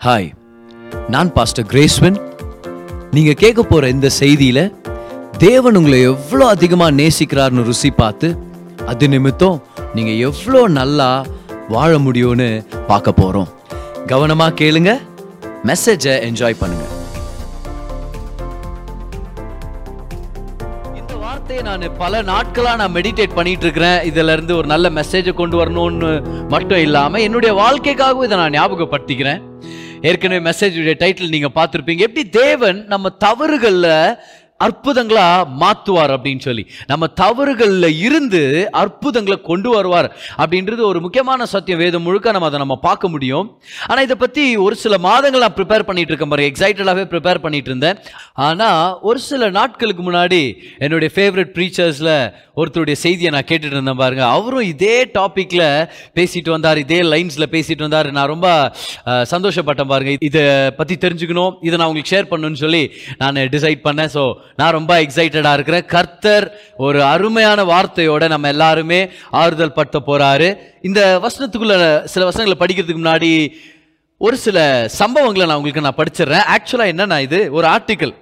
Hi நான் pastor கிரேஸ்வன் நீங்கள் கேட்க போகிற இந்த செய்தியில் தேவன் உங்களை எவ்வளோ அதிகமாக நேசிக்கிறார்னு ருசி பார்த்து அது நிமித்தம் நீங்கள் எவ்வளோ நல்லா வாழ முடியும்னு பார்க்க போகிறோம் கவனமாக கேளுங்க மெசேஜை என்ஜாய் பண்ணுங்க. இந்த வார்த்தையை நான் பல நாட்களாக நான் மெடிடேட் பண்ணிட்டு இருக்கிறேன் இதிலிருந்து ஒரு நல்ல மெசேஜை கொண்டு வரணும்னு மட்டும் இல்லாமல் என்னுடைய வாழ்க்கைக்காகவும் இதை நான் ஞாபகப்படுத்திக்கிறேன். ஏற்கனவே மெசேஜுடைய டைட்டில் நீங்க பார்த்துருப்பீங்க. எப்படி தேவன் நம்ம தவறுகள்ல அற்புதங்களா மாத்துவார் அப்படின்னு சொல்லி. நம்ம தவறுகளில் இருந்து அற்புதங்களை கொண்டு வருவார் அப்படின்றது ஒரு முக்கியமான சத்தியம். வேதம் முழுக்க நம்ம அதை நம்ம பார்க்க முடியும். ஆனால் இதை பற்றி ஒரு சில மாதங்கள் நான் ப்ரிப்பேர் பண்ணிட்டு இருக்கேன் பாருங்க. எக்ஸைட்டடாகவே ப்ரிப்பேர் பண்ணிட்டு இருந்தேன். ஆனால் ஒரு சில நாட்களுக்கு முன்னாடி என்னுடைய ஃபேவரட் ப்ரீச்சர்ஸில் ஒருத்தருடைய செய்தியை நான் கேட்டுட்டு இருந்தேன் பாருங்க. அவரும் இதே டாப்பிக்கில் பேசிட்டு வந்தார். இதே லைன்ஸில் பேசிட்டு வந்தார். நான் ரொம்ப சந்தோஷப்பட்டேன் பாருங்க. இதை பற்றி தெரிஞ்சுக்கணும். இதை நான் உங்களுக்கு ஷேர் பண்ணணும்னு சொல்லி நான் டிசைட் பண்ணேன். ஸோ நான் ரொம்ப எக்ஸைட்டடாக இருக்கிறேன். கர்த்தர் ஒரு அருமையான வார்த்தையோட நம்ம எல்லாருமே ஆறுதல் பட்ட போகிறாரு இந்த வசனத்துக்குள்ள சில வசனங்களை படிக்கிறதுக்கு முன்னாடி ஒரு சில சம்பவங்களை நான் உங்களுக்கு நான் படிச்சிடுறேன். ஆக்சுவலாக என்னன்னா இது? ஒரு ஆர்டிக்கல்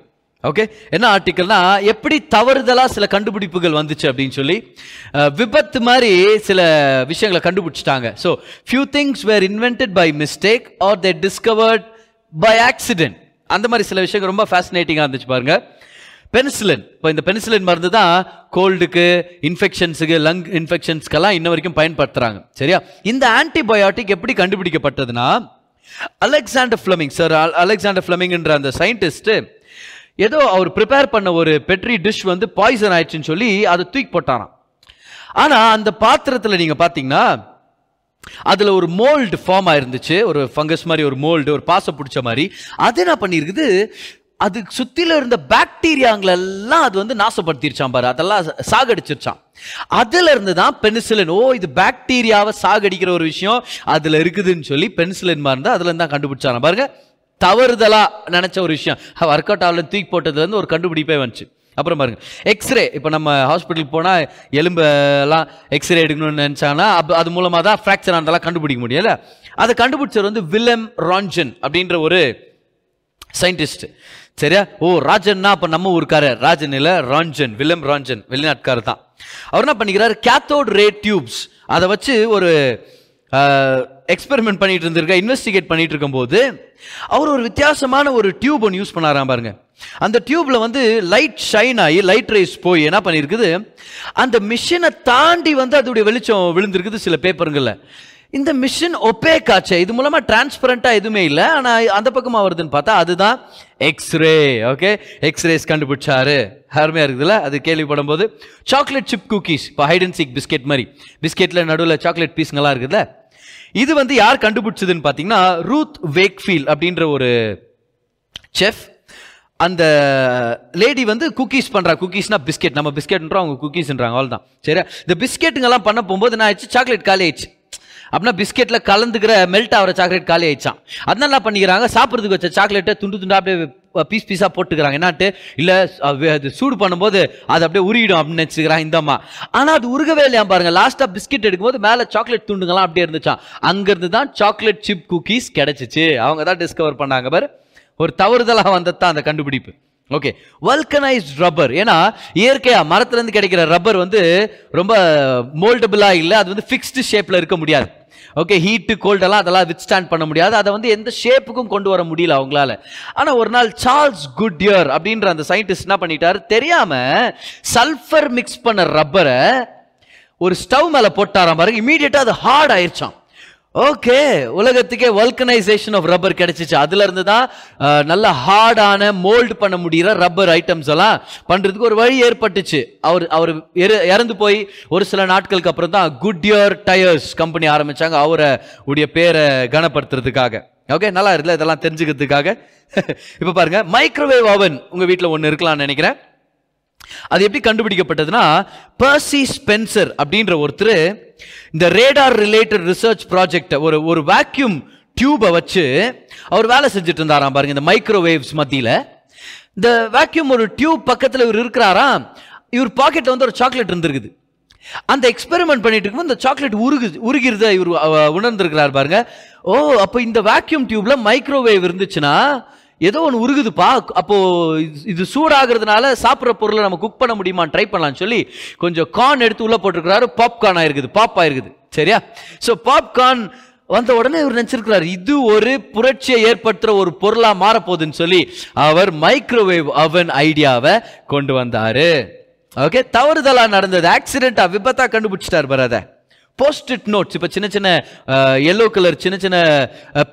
ஓகே என்ன ஆர்டிக்கல்னா எப்படி தவறுதலாக சில கண்டுபிடிப்புகள் வந்துச்சு அப்படின்னு சொல்லி விபத்து மாதிரி சில விஷயங்களை கண்டுபிடிச்சிட்டாங்க. So few things were invented by mistake or they discovered by accident அந்த மாதிரி சில விஷயங்கள் ரொம்ப ஃபேசினேட்டிங்காக இருந்துச்சு பாருங்கள் பெனிசிலின். இப்போ இந்த பெனிசிலின் மருந்து தான் கோல்டுக்கு இன்ஃபெக்ஷன்ஸுக்கு லங் இன்ஃபெக்ஷன்ஸ்க்கெல்லாம் இன்ன வரைக்கும் பயன்படுத்துகிறாங்க சரியா? இந்த ஆன்டிபயோட்டிக் எப்படி கண்டுபிடிக்கப்பட்டதுன்னா அலெக்சாண்டர் ஃப்ளமிங். சார் அலெக்சாண்டர் ஃப்ளமிங்ன்ற அந்த சயின்டிஸ்ட்டு ஏதோ அவர் ப்ரிப்பேர் பண்ண ஒரு பெட்ரி டிஷ் வந்து பாய்சன் ஆயிடுச்சுன்னு சொல்லி அதை தூக்கி போட்டாராம். ஆனால் அந்த பாத்திரத்தில் நீங்கள் பார்த்தீங்கன்னா அதுல ஒரு மோல்டு ஃபார்ம் ஆயிருந்துச்சு. ஒரு ஃபங்கஸ் மாதிரி ஒரு மோல்டு ஒரு பாசம் பிடிச்ச மாதிரி. அது என்ன பண்ணியிருக்குது அது சுத்தில இருந்த பாக்டீரியாங்களெல்லாம் அது வந்து நாசப்படுத்திருச்சான் பாரு. அதெல்லாம் சாகடிச்சிருச்சான் அதுல இருந்து தான் பெனிசிலின் ஓ இது பாக்டீரியாவை சாகடிக்கிற ஒரு விஷயம் அதுல இருக்குதுன்னு சொல்லி பெனிசிலின் மாதிரி அதுல இருந்தா தான் கண்டுபிடிச்சாங்க பாருங்க தவறுதலா நினைச்ச ஒரு விஷயம். ஒர்க் அவுட் ஆகல தூக்கி போட்டதுல இருந்து ஒரு கண்டுபிடிப்பே வந்துச்சு. அப்புறம் பாருங்க எக்ஸ்ரே இப்போ நம்ம ஹாஸ்பிட்டலுக்கு போனால் எலும்பெல்லாம் எக்ஸ்ரே எடுக்கணும்னு நினச்சாங்கன்னா அப்ப அது மூலமாக தான் ஃப்ராக்சர் ஆனதெல்லாம் கண்டுபிடிக்க முடியல அதை கண்டுபிடிச்சவர் வந்து வில்லம் ரான்ஜன் அப்படின்ற ஒரு சயின்டிஸ்ட் சரியா? ஓ ராஜன்னா அப்போ நம்ம ஊருக்காரர். ராஜன் இல்லை ராஞ்சன். வில்லம் ராஞ்சன். வெளிநாட்டுக்காரர் தான். அவர் என்ன பண்ணிக்கிறாரு? கேத்தோட் ரே டியூப்ஸ் அதை வச்சு ஒரு எக்ஸ்பெரிமெண்ட் பண்ணிட்டு இருந்திருக்க இன்வெஸ்டிகேட் பண்ணிட்டு இருக்கும்போது அவர் ஒரு வித்தியாசமான ஒரு டியூப் ஒன்று யூஸ் பண்ணாராம் பாருங்க. அந்த டியூப்ல வந்து லைட் ஷைன் ஆகி லைட் ரேஸ் போய் என்ன பண்ணியிருக்குது அந்த மிஷினை தாண்டி வந்து அதோடைய வெளிச்சம் விழுந்திருக்குது சில பேப்பருங்களில் இந்த மிஷின் ஒப்பேக் ஆச்சே. இது மூலமா டிரான்ஸ்பரண்டா எதுவுமே இல்லை. ஆனால் அந்த பக்கமாக வருதுன்னு பார்த்தா அதுதான் எக்ஸ்ரே ஓகே எக்ஸ்ரேஸ் கண்டுபிடிச்சாரு. அருமையாக இருக்குதுல்ல? அது கேள்விப்படும் போது சாக்லேட் சிப் குக்கீஸ் இப்போ ஹைட் அண்ட் சீக் பிஸ்கெட் மாதிரி. பிஸ்கெட்ல நடுவில் சாக்லேட் பீஸ்ங்கெல்லாம் இருக்குதுல்ல? இது வந்து யார் கண்டுபிடிச்சதுன்னு பார்த்தீங்கன்னா ரூத் வேக்ஃபீல் அப்படின்ற ஒரு செஃப் அந்த லேடி வந்து குக்கீஸ் பண்ணுறா குக்கீஸ்னா பிஸ்கெட் நம்ம பிஸ்கெட்ன்றோம் அவங்க குக்கீஸ்ன்றாங்க அவ்வளவுதான். சரியா? இந்த பிஸ்கெட்டுங்கெல்லாம் பண்ண போகும்போது நான் ஆயிடுச்சு? சாக்லேட் காலி ஆயிடுச்சு அப்படின்னா பிஸ்கெட்டில் கலந்துக்கிற மெல்ட் ஆகிற சாக்லேட் காலி ஆயிடுச்சான் அதனால என்ன பண்ணிக்கிறாங்க? சாப்பிட்றதுக்கு வச்ச சாக்லேட்டை துண்டு துண்டா அப்படியே பீஸ் பீஸாக போட்டுக்கிறாங்க. என்னாட்டு? இல்லை அது சூடு பண்ணும்போது அது அப்படியே உருகிடும் அப்படின்னு நினச்சிக்கிறான் இந்த அம்மா. ஆனால் அது உருகவே இல்லையா பாருங்க. லாஸ்ட்டாக பிஸ்கெட் எடுக்கும்போது மேலே சாக்லேட் துண்டுங்கலாம் அப்படியே இருந்துச்சான் அங்கேருந்து தான் சாக்லேட் சிப் குக்கீஸ் கிடச்சிச்சு. அவங்க தான் டிஸ்கவர் பண்ணாங்க பாரு. ஒரு தவறுதலாக வந்தது தான் அந்த கண்டுபிடிப்பு. ஓகே வல்கனைஸ்ட் ரப்பர் ஏன்னா இயற்கையாக மரத்துலேருந்து கிடைக்கிற ரப்பர் வந்து ரொம்ப மோல்டபுளாக இல்லை அது வந்து ஃபிக்ஸ்டு ஷேப்பில் இருக்க முடியாது. ஓகே ஹீட்டு கோல்டெல்லாம் அதெல்லாம் வித் ஸ்டாண்ட் பண்ண முடியாது. அதை வந்து எந்த ஷேப்புக்கும் கொண்டு வர முடியல அவங்களால. ஆனால் ஒரு நாள் சார்ல்ஸ் குட்யர் அப்படின்ற அந்த சயின்டிஸ்ட் என்ன பண்ணிட்டாரு? தெரியாம சல்ஃபர் மிக்ஸ் பண்ண ரப்பரை ஒரு ஸ்டவ் மேலே போட்டாராம் பாருங்க. இமீடியட்டாக அது ஹார்ட் ஆயிருச்சாம். ஓகே உலகத்துக்கே வல்கனைசேஷன் ஆஃப் ரப்பர் கிடைச்சிச்சு. அதுல இருந்து தான் நல்ல ஹார்டான மோல்டு பண்ண முடியிற ரப்பர் ஐட்டம்ஸ் எல்லாம் பண்றதுக்கு ஒரு வழி ஏற்பட்டுச்சு. அவர் அவர் இறந்து போய் ஒரு சில நாட்களுக்கு அப்புறம் தான் குட்யர் டயர்ஸ் கம்பெனி ஆரம்பிச்சாங்க. அவரை உடைய பேரை கனப்படுத்துறதுக்காக. ஓகே நல்லா இருக்குல்ல? இதெல்லாம் தெரிஞ்சுக்கிறதுக்காக. இப்போ பாருங்க மைக்ரோவேவ் ஓவன் உங்க வீட்டில் ஒன்று இருக்கலாம்னு நினைக்கிறேன். அது எப்படி கண்டுபிடிக்கப்பட்டதுன்னா பர்சி ஸ்பென்சர் அப்படின்ற ஒருத்தர் இந்த ரேடார் ரிலேட்டட் ரிசர்ச் ப்ராஜெக்ட் ஒரு ஒரு வேக்யூம் டியூபை வச்சு அவர் வேலை செஞ்சுட்டு இருந்தாராம் பாருங்க இந்த மைக்ரோவேவ்ஸ் மத்தியில். இந்த வேக்யூம் ஒரு டியூப் பக்கத்தில் இவர் இருக்கிறாராம் இவர் பாக்கெட்டில் வந்து ஒரு சாக்லேட் இருந்திருக்குது. அந்த எக்ஸ்பெரிமெண்ட் பண்ணிட்டு இருக்கும்போது இந்த சாக்லேட் உருகு உருகிறத இவர் உணர்ந்திருக்கிறார் பாருங்க. ஓ அப்போ இந்த வேக்யூம் டியூப்ல மைக்ரோவேவ் இருந்துச்சுன்னா ஏதோ ஒன்று உருகுதுப்பா. அப்போது இது- இது சூடாகிறதுனால சாப்பிட்ற பொருளை நம்ம குக் பண்ண முடியுமான்னு ட்ரை பண்ணலாம்னு சொல்லி கொஞ்சம் கார்ன் எடுத்து உள்ளே போட்டிருக்கிறாரு. பாப்கார்ன் ஆயிருக்குது பாப் ஆயிருக்குது. சரியா? ஸோ பாப்கார்ன் வந்த உடனே இவர் நினச்சிருக்கிறார் இது ஒரு புரட்சியை ஏற்படுத்துகிற ஒரு பொருளாக மாறப்போகுதுன்னு சொல்லி அவர் மைக்ரோவேவ் அவன் ஐடியாவை கொண்டு வந்தார். ஓகே தவறுதலாக நடந்தது. ஆக்சிடென்ட்டாக விபத்தாக கண்டுபிடிச்சிட்டார் பாரு அதை. போஸ்ட் இட் நோட்ஸ் இப்போ சின்ன சின்ன எல்லோ கலர் சின்ன சின்ன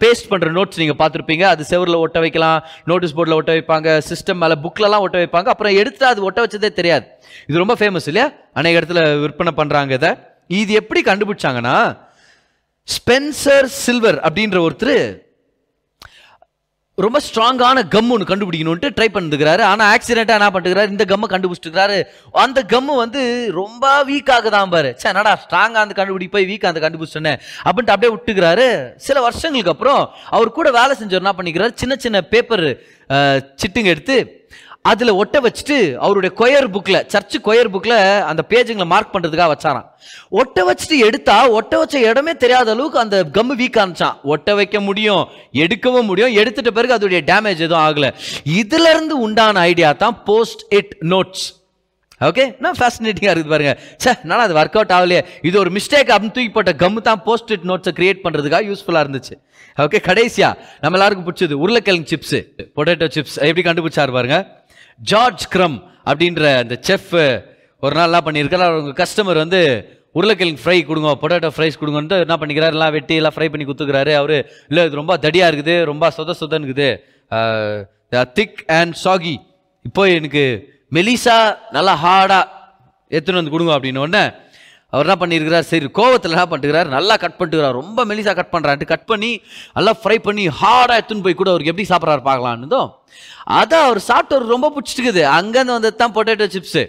பேஸ்ட் பண்ணுற நோட்ஸ் நீங்கள் பார்த்துருப்பீங்க. அது செவரில் ஒட்ட வைக்கலாம் நோட்டீஸ் போர்டில் ஒட்ட வைப்பாங்க சிஸ்டம் மேலே புக்லலாம் ஒட்ட வைப்பாங்க. அப்புறம் எடுத்து அது ஒட்ட வச்சதே தெரியாது. இது ரொம்ப ஃபேமஸ் இல்லையா? அநேக இடத்துல விற்பனை பண்ணுறாங்க இதை. இது எப்படி கண்டுபிடிச்சாங்கன்னா ஸ்பென்சர் சில்வர் அப்படின்ற ஒருத்தர் ரொம்ப ஸ்ட்ராங்கான கம் ஒன்று கண்டுபிடிக்கணும்ட்டு ட்ரை பண்ணிருக்கிறாரு. ஆனால் ஆக்சிடென்ட்டாக என்ன பண்ணுறாரு இந்த கம்மை கண்டுபிடிச்சிருக்காரு அந்த கம்மு வந்து ரொம்ப வீக்காக தான் பாரு. சே என்னடா ஸ்ட்ராங்காக அந்த கண்டுபிடி போய் வீக்காக அந்த கண்டுபிடிச்சோன்னே அப்படின்ட்டு அப்படியே விட்டுக்கிறாரு. சில வருஷங்களுக்கு அப்புறம் அவர் கூட வேலை செஞ்சவர் என்ன பண்ணிக்கிறாரு? சின்ன சின்ன பேப்பர் சிட்டுங்க எடுத்து அதில் ஒட்ட வச்சுட்டு அவருடைய கொயர் புக்கில் சர்ச்சு கொயர் புக்கில் அந்த பேஜுங்களை மார்க் பண்ணுறதுக்காக வச்சாராம். ஒட்ட வச்சுட்டு எடுத்தா ஒட்ட வச்ச இடமே தெரியாத அளவுக்கு அந்த கம்மு வீக் ஆனிச்சான் ஒட்ட வைக்க முடியும் எடுக்கவும் முடியும் எடுத்துட்ட பிறகு அதோடைய டேமேஜ் எதுவும் ஆகல. இதுலேருந்து உண்டான ஐடியா தான் போஸ்ட் இட் நோட்ஸ் ஓகே நான் ஃபேசினேட்டிங்காக இருக்குது பாருங்க. சே நான் அது ஒர்க் அவுட் ஆகலையே. இது ஒரு மிஸ்டேக் அப்படின்னு தூக்கிப்பட்ட கம்மு தான் போஸ்ட் இட் நோட்ஸை கிரியேட் பண்ணுறதுக்காக யூஸ்ஃபுல்லாக இருந்துச்சு. ஓகே கடைசியா நம்ம எல்லாருக்கும் பிடிச்சது உருளைக்கிழங்கு சிப்ஸ் பொட்டேட்டோ சிப்ஸ் எப்படி கண்டுபிடிச்சாரு பாருங்க. ஜார்ஜ் கிரம் அப்படின்ற அந்த செஃப் ஒரு நாள் என்ன பண்ணியிருக்காரு அவங்க கஸ்டமர் வந்து உருளைக்கிழங்கு ஃப்ரை கொடுங்க பொட்டேட்டோ ஃப்ரைஸ் கொடுங்கன்ட்டு என்ன பண்ணிக்கிறாரு? எல்லாம் வெட்டி எல்லாம் ஃப்ரை பண்ணி கொடுத்துக்கிறாரு அவர் இல்லை இது ரொம்ப தடியாக இருக்குது ரொம்ப சொத சொதன்னு இருக்குது திக் அண்ட் சாகி. இப்போ எனக்கு மெலிசா நல்லா ஹார்டாக எடுத்துன்னு வந்து கொடுங்க அப்படின்னு உடனே அவர் என்ன பண்ணியிருக்கிறார் சரி கோவத்தில் என்ன பண்ணிருக்கிறார்? நல்லா கட் பண்ணிட்டுக்கிறார் ரொம்ப மெலிசாக கட் பண்ணுறாரு கட் பண்ணி நல்லா ஃப்ரை பண்ணி ஹார்டாக எடுத்துன்னு போய் கூட அவருக்கு எப்படி சாப்பிட்றாரு பார்க்கலான்னு அதை அவர் சாப்பிட்டு அவருக்கு ரொம்ப பிடிச்சிட்டுக்குது அங்கேருந்து வந்தது தான் பொட்டேட்டோ சிப்ஸு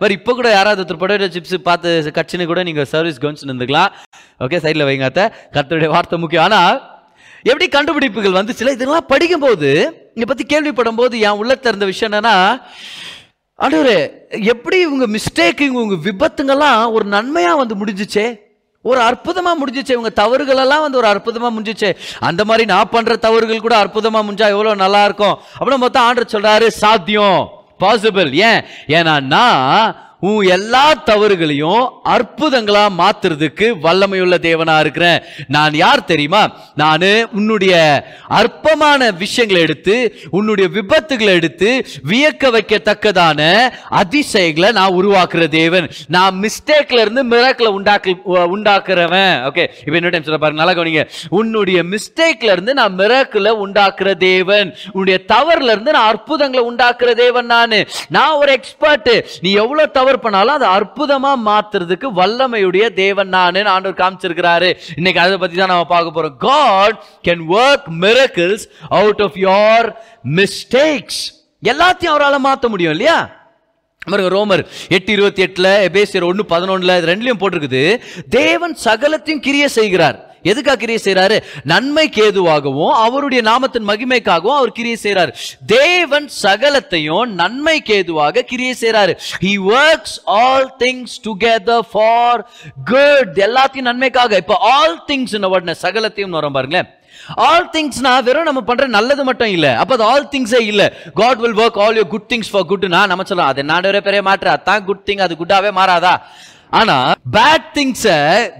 மாதிரி இப்போ கூட யாராவது ஒருத்தர் பொட்டேட்டோ சிப்ஸ் பார்த்து கட்சின்னு கூட நீங்கள் சர்வீஸ் கவனிச்சு நின்றுக்கலாம் ஓகே சைடில் வைங்க அத்தை. வார்த்தை முக்கியம். ஆனால் எப்படி கண்டுபிடிப்புகள் வந்துச்சுல? இதெல்லாம் படிக்கும்போது இதை பற்றி கேள்விப்படும் போது என் உள்ள திறந்த விஷயம் என்னன்னா ஆண்டவரே எப்படி இவங்க மிஸ்டேக் இவங்க விபத்துங்கெல்லாம் ஒரு நன்மையாக வந்து முடிஞ்சிச்சே? ஒரு அற்புதமாக முடிஞ்சிச்சு? இவங்க தவறுகளெல்லாம் வந்து ஒரு அற்புதமாக முடிஞ்சிச்சே? அந்த மாதிரி நான் பண்ணுற தவறுகள் கூட அற்புதமாக முடிஞ்சா எவ்வளோ நல்லா இருக்கும்? அப்படின்னு மொத்தம் ஆண்டர் சொல்கிறாரு சாத்தியம் பாசிபிள் ஏன்? ஏன்னா நான் உன் எல்லா தவறுகளையும் அற்புதங்களா மாத்துறதுக்கு வல்லமையுள்ள தேவனா இருக்கிறேன். நான் யார் தெரியுமா? நான் உன்னுடைய அற்பமான விஷயங்களை எடுத்து உன்னுடைய விபத்துகளை எடுத்து வியக்க வைக்கத்தக்கதான அதிசயங்களை நான் உருவாக்குற தேவன். நான் மிஸ்டேக்ல இருந்து மிராக்கில் உண்டாக்கி உண்டாக்குறவன். ஓகே இப்போ என்ன டைம் சொல்ல பாருங்க நல்லா கவனிங்க. உன்னுடைய மிஸ்டேக்ல இருந்து நான் மிராக்கில் உண்டாக்குற தேவன். உன்னுடைய தவறுல இருந்து நான் அற்புதங்களை உண்டாக்குற தேவன் நான். நான் ஒரு எக்ஸ்பர்ட் நீ எவ்வளவு தவறு பண்ணாலும் அதை அற்புதமா மாத்துறதுக்கு வல்லமையுடைய தேவன் நானு ஆண்டவர் காமிச்சிருக்கிறாரு. இன்னைக்கு அதை பத்தி தான் நம்ம பார்க்க போறோம். God can work miracles out of your mistakes எல்லாத்தையும் அவரால் மாத்த முடியும் இல்லையா? பாருங்க ரோமர் எட்டு இருபத்தி எட்டுல எபேசியர் ஒன்று பதினொன்னுல இது ரெண்டுலயும் போட்டிருக்குது. தேவன் சகலத்தையும் கிரிய செய்கிறார். எதுக்காக கிரியை செய்கிறாரு நன்மைக்கு ஏதுவாகவும் அவருடைய நாமத்தின் மகிமைக்காகவும் அவர் கிரியை செய்றாரு. தேவன் சகலத்தையும் நன்மைக்கு ஏதுவாக கிரியை செய்கிறாரு he works all things together for good எல்லாத்தையும் நன்மைக்காக. இப்போ ஆல் திங்ஸ் உடனே சகலத்தையும் வரும் பாருங்களேன். ஆல் திங்ஸ்னா வெறும் நம்ம பண்ற நல்லது மட்டும் இல்ல. அப்ப அது ஆல் திங்ஸே இல்ல. God will work all your good things for குட்னா நம்ம சொல்லலாம் அது நாடே பெரிய மாற்று அதான் குட் திங் அது குட்டாவே மாறாதா? ஆனா பேட் திங்ஸ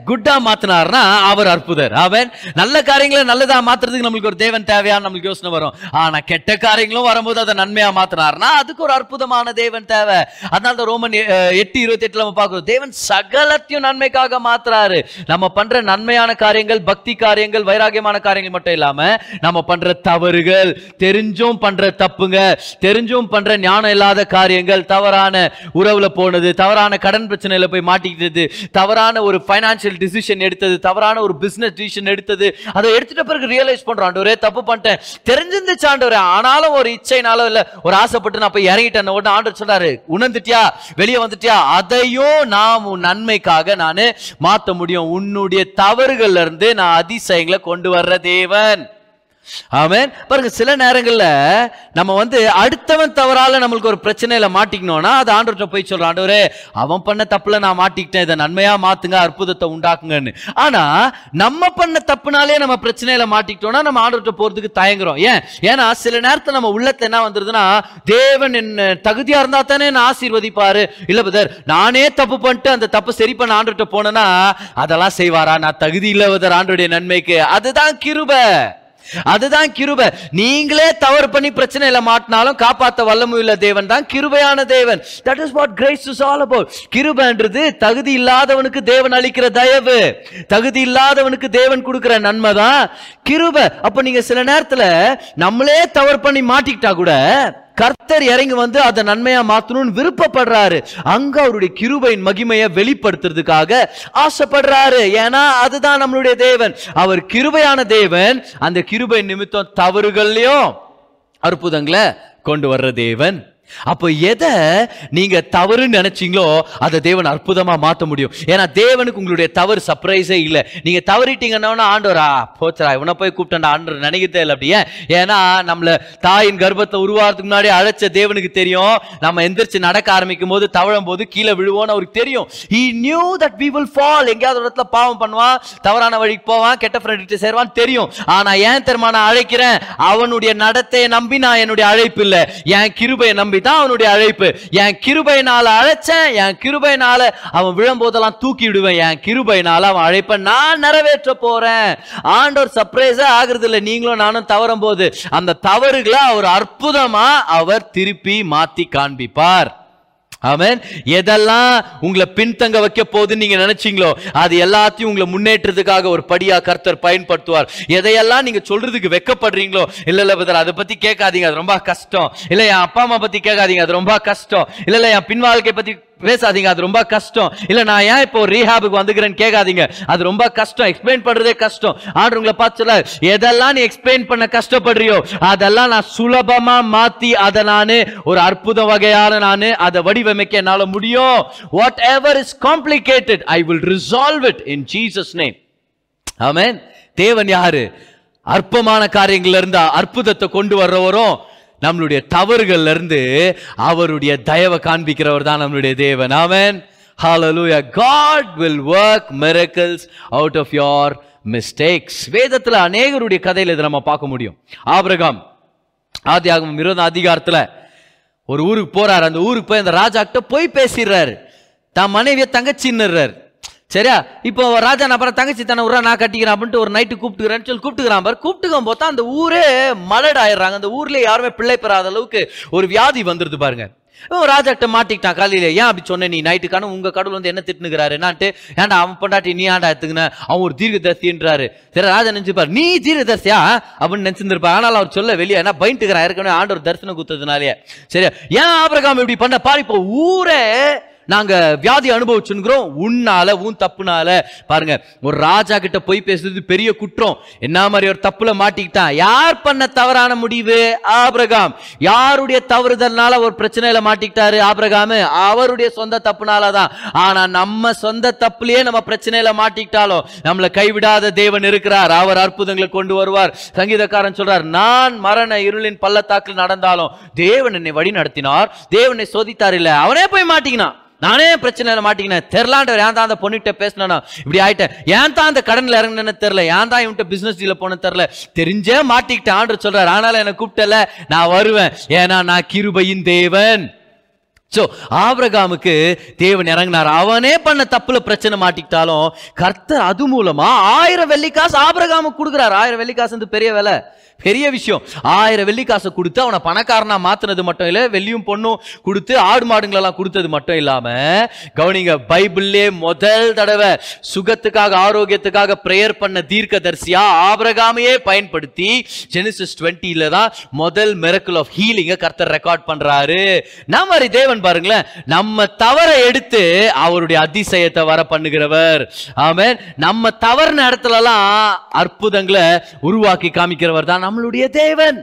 குட்டா மாத்தினார்னா அவர் அற்புதர். அவன் நல்ல காரியங்களை நல்லதா மாத்துறதுக்கு நம்மளுக்கு ஒரு தேவன் தேவையான நம்மளுக்கு யோசனை வரும். ஆனா கெட்ட காரியங்களும் வரும்போது அதை நன்மையா மாத்தினார்னா அதுக்கு ஒரு அற்புதமான தேவன் தேவை. அதனால தான் ரோமன் எட்டு இருபத்தி எட்டுல நம்ம பார்க்கிறோம். தேவன் சகலத்தையும் நன்மைக்காக மாத்துறாரு. நம்ம பண்ற நன்மையான காரியங்கள் பக்தி காரியங்கள் வைராகியமான காரியங்கள் மட்டும் இல்லாம நம்ம பண்ற தவறுகள் தெரிஞ்சும் பண்ற தப்புங்க தெரிஞ்சும் பண்ற ஞானம் இல்லாத காரியங்கள் தவறான உறவுல போனது தவறான கடன் பிரச்சனையில போய் மாட்டிக்கிட்டது. தவறான ஒரு ஃபைனான்சியல் டிசிஷன் எடுத்தது. தவறான ஒரு பிஸ்னஸ் டிசிஷன் எடுத்தது. அதை எடுத்துட்ட பிறகு ரியலைஸ் பண்ணுறான் ஆண்டவரே தப்பு பண்ணிட்டேன். தெரிஞ்சிருந்துச்சு ஆண்டவரே. ஆனாலும் ஒரு இச்சைனாலும் இல்லை ஒரு ஆசைப்பட்டு நான் போய் இறங்கிட்டேன் உடனே ஆண்டவர் சொல்றாரு உணர்ந்துட்டியா? வெளியே வந்துட்டியா? அதையும் நாம் உன் நன்மைக்காக நான் மாற்ற முடியும். உன்னுடைய தவறுகள்ல இருந்து நான் அதிசயங்களை கொண்டு வர்ற தேவன். ஆமேன். பாருங்க சில நேரங்களில் நம்ம வந்து அடுத்தவன் தவறால நம்மளுக்கு ஒரு பிரச்சனையில மாட்டிக்கணும்னா அது ஆண்டவர்கிட்ட போய் சொல்றான் ஆண்டவரே அவன் பண்ண தப்புல நான் மாட்டிக்கிட்டேன். இதை நன்மையா மாத்துங்க அற்புதத்தை உண்டாக்குங்கன்னு. ஆனா நம்ம பண்ண தப்புனாலே நம்ம பிரச்சனையில மாட்டிக்கிட்டோம்னா நம்ம ஆண்டவர்கிட்ட போறதுக்கு தயங்குறோம். ஏன்? ஏன்னா சில நேரத்தில் நம்ம உள்ளத்தை என்ன வந்துருதுன்னா தேவன் என்ன தகுதியா இருந்தா தானே என்ன ஆசீர்வதிப்பாரு. இல்ல பதர் நானே தப்பு பண்ணிட்டு அந்த தப்பு சரி பண்ண ஆண்டவர்கிட்ட போனேன்னா அதெல்லாம் செய்வாரா? நான் தகுதி இல்ல பதர் ஆண்டோடைய நன்மைக்கு. அதுதான் கிருபை. அதுதான் கிருபை. நீங்களே தவறு பண்ணி பிரச்சனையில மாட்டினாலும் காப்பாத்த வல்லமுள்ள தேவன் தான் கிருபையான தேவன். That is what grace is all about கிருபைன்றது தகுதி இல்லாதவனுக்கு தேவன் அளிக்கிற தயவு. தகுதி இல்லாதவனுக்கு தேவன் கொடுக்கிற நன்மை தான் கிருபை. அப்ப நீங்க சில நேரத்துல நம்மளே தவறு பண்ணி மாட்டிக்கிட்டா கூட கர்த்தர் இறங்கி வந்து அதை நன்மையா மாத்தணும்னு விருப்பப்படுறாரு. அங்க அவருடைய கிருபையின் மகிமையை வெளிப்படுத்துறதுக்காக ஆசைப்படுறாரு. ஏன்னா அதுதான் நம்மளுடைய தேவன். அவர் கிருபையான தேவன். அந்த கிருபை நிமித்தம் தவறுகள்லயும் அற்புதங்களை கொண்டு வர்ற தேவன். அப்போ எதை நீங்க தவறுன்னு நினைச்சீங்களோ அதை தேவன் அற்புதமா மாத்த முடியும். ஏன்னா தேவனுக்கு உங்களுடைய தவறு சர்ப்ரைஸே இல்லை. நீங்க தவறிட்டீங்கன்னா ஆண்டவரா போச்சரா இவனை போய் கூப்பிட்டா ஆண்டவர் நினைக்கதே இல்லை அப்படியே. ஏன்னா நம்மள தாயின் கர்ப்பத்தை உருவாகிறதுக்கு முன்னாடி அழைச்ச தேவனுக்கு தெரியும். நம்ம எந்திரிச்சு நடக்க ஆரம்பிக்கும் போது தவழும் போது கீழே விழுவோம்னு அவருக்கு தெரியும். He knew that we will fall எங்கேயாவது ஒரு இடத்துல பாவம் பண்ணுவான் தவறான வழிக்கு போவான் கெட்ட ஃப்ரெண்ட் சேருவான் தெரியும். ஆனா ஏன் தெரியுமா நான் அழைக்கிறேன்? அவனுடைய நடத்தையை நம்பி நான் என்னுடைய அழைப்பு இல்லை. என் கிருபையை நம்பி தான் அவனுடைய அழைப்பு. என் கிருபையினால அழைச்சேன் என் கிருபையினால அவன் விழும்போதெல்லாம் தூக்கி விடுவேன் என் கிருபையினால அவன் அழைப்பை நான் நிறைவேற்ற போறேன். ஆண்டோர் சர்ப்ரைஸா ஆகுறது இல்லை நீங்களும் நானும் தவறும் போது அந்த தவறுகளை அவர் அற்புதமா அவர் திருப்பி மாத்தி காண்பிப்பார். ஆமன். எதெல்லாம் உங்களை பின்தங்க வைக்க போகுதுன்னு நீங்க நினைச்சீங்களோ அது எல்லாத்தையும் உங்களை முன்னேற்றத்துக்காக ஒரு படியா கர்த்தர் பயன்படுத்துவார். எதையெல்லாம் நீங்க சொல்றதுக்கு வெக்கப்படுறீங்களோ இல்ல இல்ல பதர் அதை பத்தி கேட்காதீங்க அது ரொம்ப கஷ்டம். இல்ல என் அப்பா அம்மா பத்தி கேட்காதீங்க அது ரொம்ப கஷ்டம். இல்ல இல்ல என் பின் வாழ்க்கை பத்தி பேசாதீங்க அது ரொம்ப கஷ்டம். இல்ல நான் ஏன் இப்போ ரீஹாபுக்கு வந்துக்கிறேன்னு கேட்காதீங்க. அது ரொம்ப கஷ்டம். எக்ஸ்பிளைன் பண்றதே கஷ்டம். ஆண்டு உங்களை பார்த்துல எதெல்லாம் நீ எக்ஸ்பிளைன் பண்ண கஷ்டப்படுறியோ அதெல்லாம் நான் சுலபமா மாத்தி அதை நானு ஒரு அற்புத வகையான நானு அதை வடிவமைக்க என்னால முடியும். Whatever is complicated I will resolve it in Jesus name amen தேவன் யாரு? அற்பமான காரியங்கள்ல இருந்தா அற்புதத்தை கொண்டு வர்றவரும் நம்மளுடைய தவறுகள்ல இருந்து அவருடைய தயவை காண்பிக்கிறவர் தான் நம்மளுடைய தேவன். அவன் hallelujah. God will work miracles out of your mistakes. வேதத்துல அநேகருடைய கதையில இதை நம்ம பார்க்க முடியும். ஆபிரகாம் ஆதியாகமம் இருபதாம் அதிகாரத்துல ஒரு ஊருக்கு போறாரு. அந்த ஊருக்கு போய் அந்த ராஜாக்கிட்ட போய் பேசிடுறாரு. தன் மனைவியை தங்கச்சின்னுறாரு. சரியா? இப்போ ராஜா நான் அப்புறம் தங்கச்சி தானே உரா நான் கட்டிக்கிறேன் அப்படின்ட்டு ஒரு நைட்டு கூப்பிட்டுக்கிறேன்னு சொல்லி கூப்பிட்டுக்கிறான் பாரு. கூப்பிட்டுக்கும் போது அந்த ஊரே மலட் ஆயிடுறாங்க அந்த ஊர்ல யாருமே பிள்ளை பெறாத அளவுக்கு ஒரு வியாதி வந்துருது பாருங்க. இவன் ராஜாக்கிட்ட மாட்டிக்கிட்டான் காலையில. ஏன் அப்படி சொன்ன நீ நைட்டுக்கான உங்க கடவுள் வந்து என்ன திட்டுனுக்கிறாரு? என்னான்ட்டு? ஏன்டா அவன் பொண்டாட்டி நீ ஏன்டா எடுத்துக்கின? அவன் ஒரு தீர்க்கதர்சின்றாரு. சரி ராஜா நினைச்சுப்பாரு நீ தீர்க்கதர்சியா? அப்படின்னு நினைச்சிருந்திருப்பா ஆனால் அவர் சொல்ல வெளியே ஏன்னா பயின்ட்டுக்கிறான் ஏற்கனவே ஆண்டவர் தரிசனம் குத்துறதுனாலே சரியா? ஏன் ஆபரகாம் இப்படி பண்ண? பாரு இப்போ ஊரே நாங்க வியாதி அனுபவிச்சுங்கிறோம் உன்னால உன் தப்புனால. பாருங்க ஒரு ராஜா கிட்ட போய் பேசுறது பெரிய குற்றம். என்ன மாதிரி ஒரு தப்புல மாட்டிக்கிட்டான். யார் பண்ண தவறான முடிவு? ஆபிரகாம். யாருடைய தவறுதல்னால ஒரு பிரச்சனையில மாட்டிக்கிட்டாரு ஆபிரகாமு? அவருடைய சொந்த தப்புனால தான் ஆனா நம்ம சொந்த தப்புலயே நம்ம பிரச்சனையில மாட்டிக்கிட்டாலும் நம்மளை கைவிடாத தேவன் இருக்கிறார். அவர் அற்புதங்களை கொண்டு வருவார். சங்கீதக்காரன் சொல்றார் நான் மரண இருளின் பள்ளத்தாக்கில் நடந்தாலும் தேவன் என்னை வழி நடத்தினார் தேவனை சோதித்தார். இல்ல அவனே போய் மாட்டிக்கினான். நானே பிரச்சனையில் மாட்டிக்கினேன். தெரிலாண்டவர் ஏன் தான் அந்த பொண்ணுகிட்ட பேசினா இப்படி ஆயிட்டேன். ஏன் தான் அந்த கடனில் இறங்கினேன்னு தெரில ஏன் தான் இவன்கிட்ட பிஸ்னஸ் டீல போன தெரில தெரிஞ்சே மாட்டிக்கிட்டேன் ஆண்டு சொல்றாரு. ஆனாலும் என்னை கூப்பிட்டல. நான் வருவேன். ஏன்னா நான் கிருபையின் தேவன். ஸோ ஆபிரகாமுக்கு தேவன் இறங்கினார். அவனே பண்ண தப்புல பிரச்சனை மாட்டிக்கிட்டாலும் கர்த்தர் அது மூலமா ஆயிரம் வெள்ளிக்காசு ஆபிரகாமுக்கு கொடுக்குறாரு. ஆயிரம் வெள்ளிக்காசு வந்து பெரிய வேலை. பெரிய விஷயம். ஆயிரம் வெள்ளிக்காசை கொடுத்து அவனை பணக்காரனா மாத்தினது மட்டும் இல்லை வெள்ளியும் பொண்ணும் கொடுத்து ஆடு மாடுங்களெல்லாம் கொடுத்தது மட்டும் இல்லாம கவனிங்க பைபிள்லே முதல் தடவை சுகத்துக்காக ஆரோக்கியத்துக்காக பிரேயர் பண்ண தீர்க்கதரிசியா ஆபரகாமையே பயன்படுத்தி ஜெனிசிஸ் டுவெண்ட்டில தான் முதல் மெரக்கல் ஆஃப் ஹீலிங்க கர்த்தர் ரெக்கார்ட் பண்றாரு. நம்ம தேவன் பாருங்களேன் நம்ம தவற எடுத்து அவருடைய அதிசயத்தை வர பண்ணுகிறவர். ஆமே நம்ம தவறுன இடத்துலலாம் அற்புதங்களை உருவாக்கி காமிக்கிறவர் தான் நம்மளுடைய தேவன்.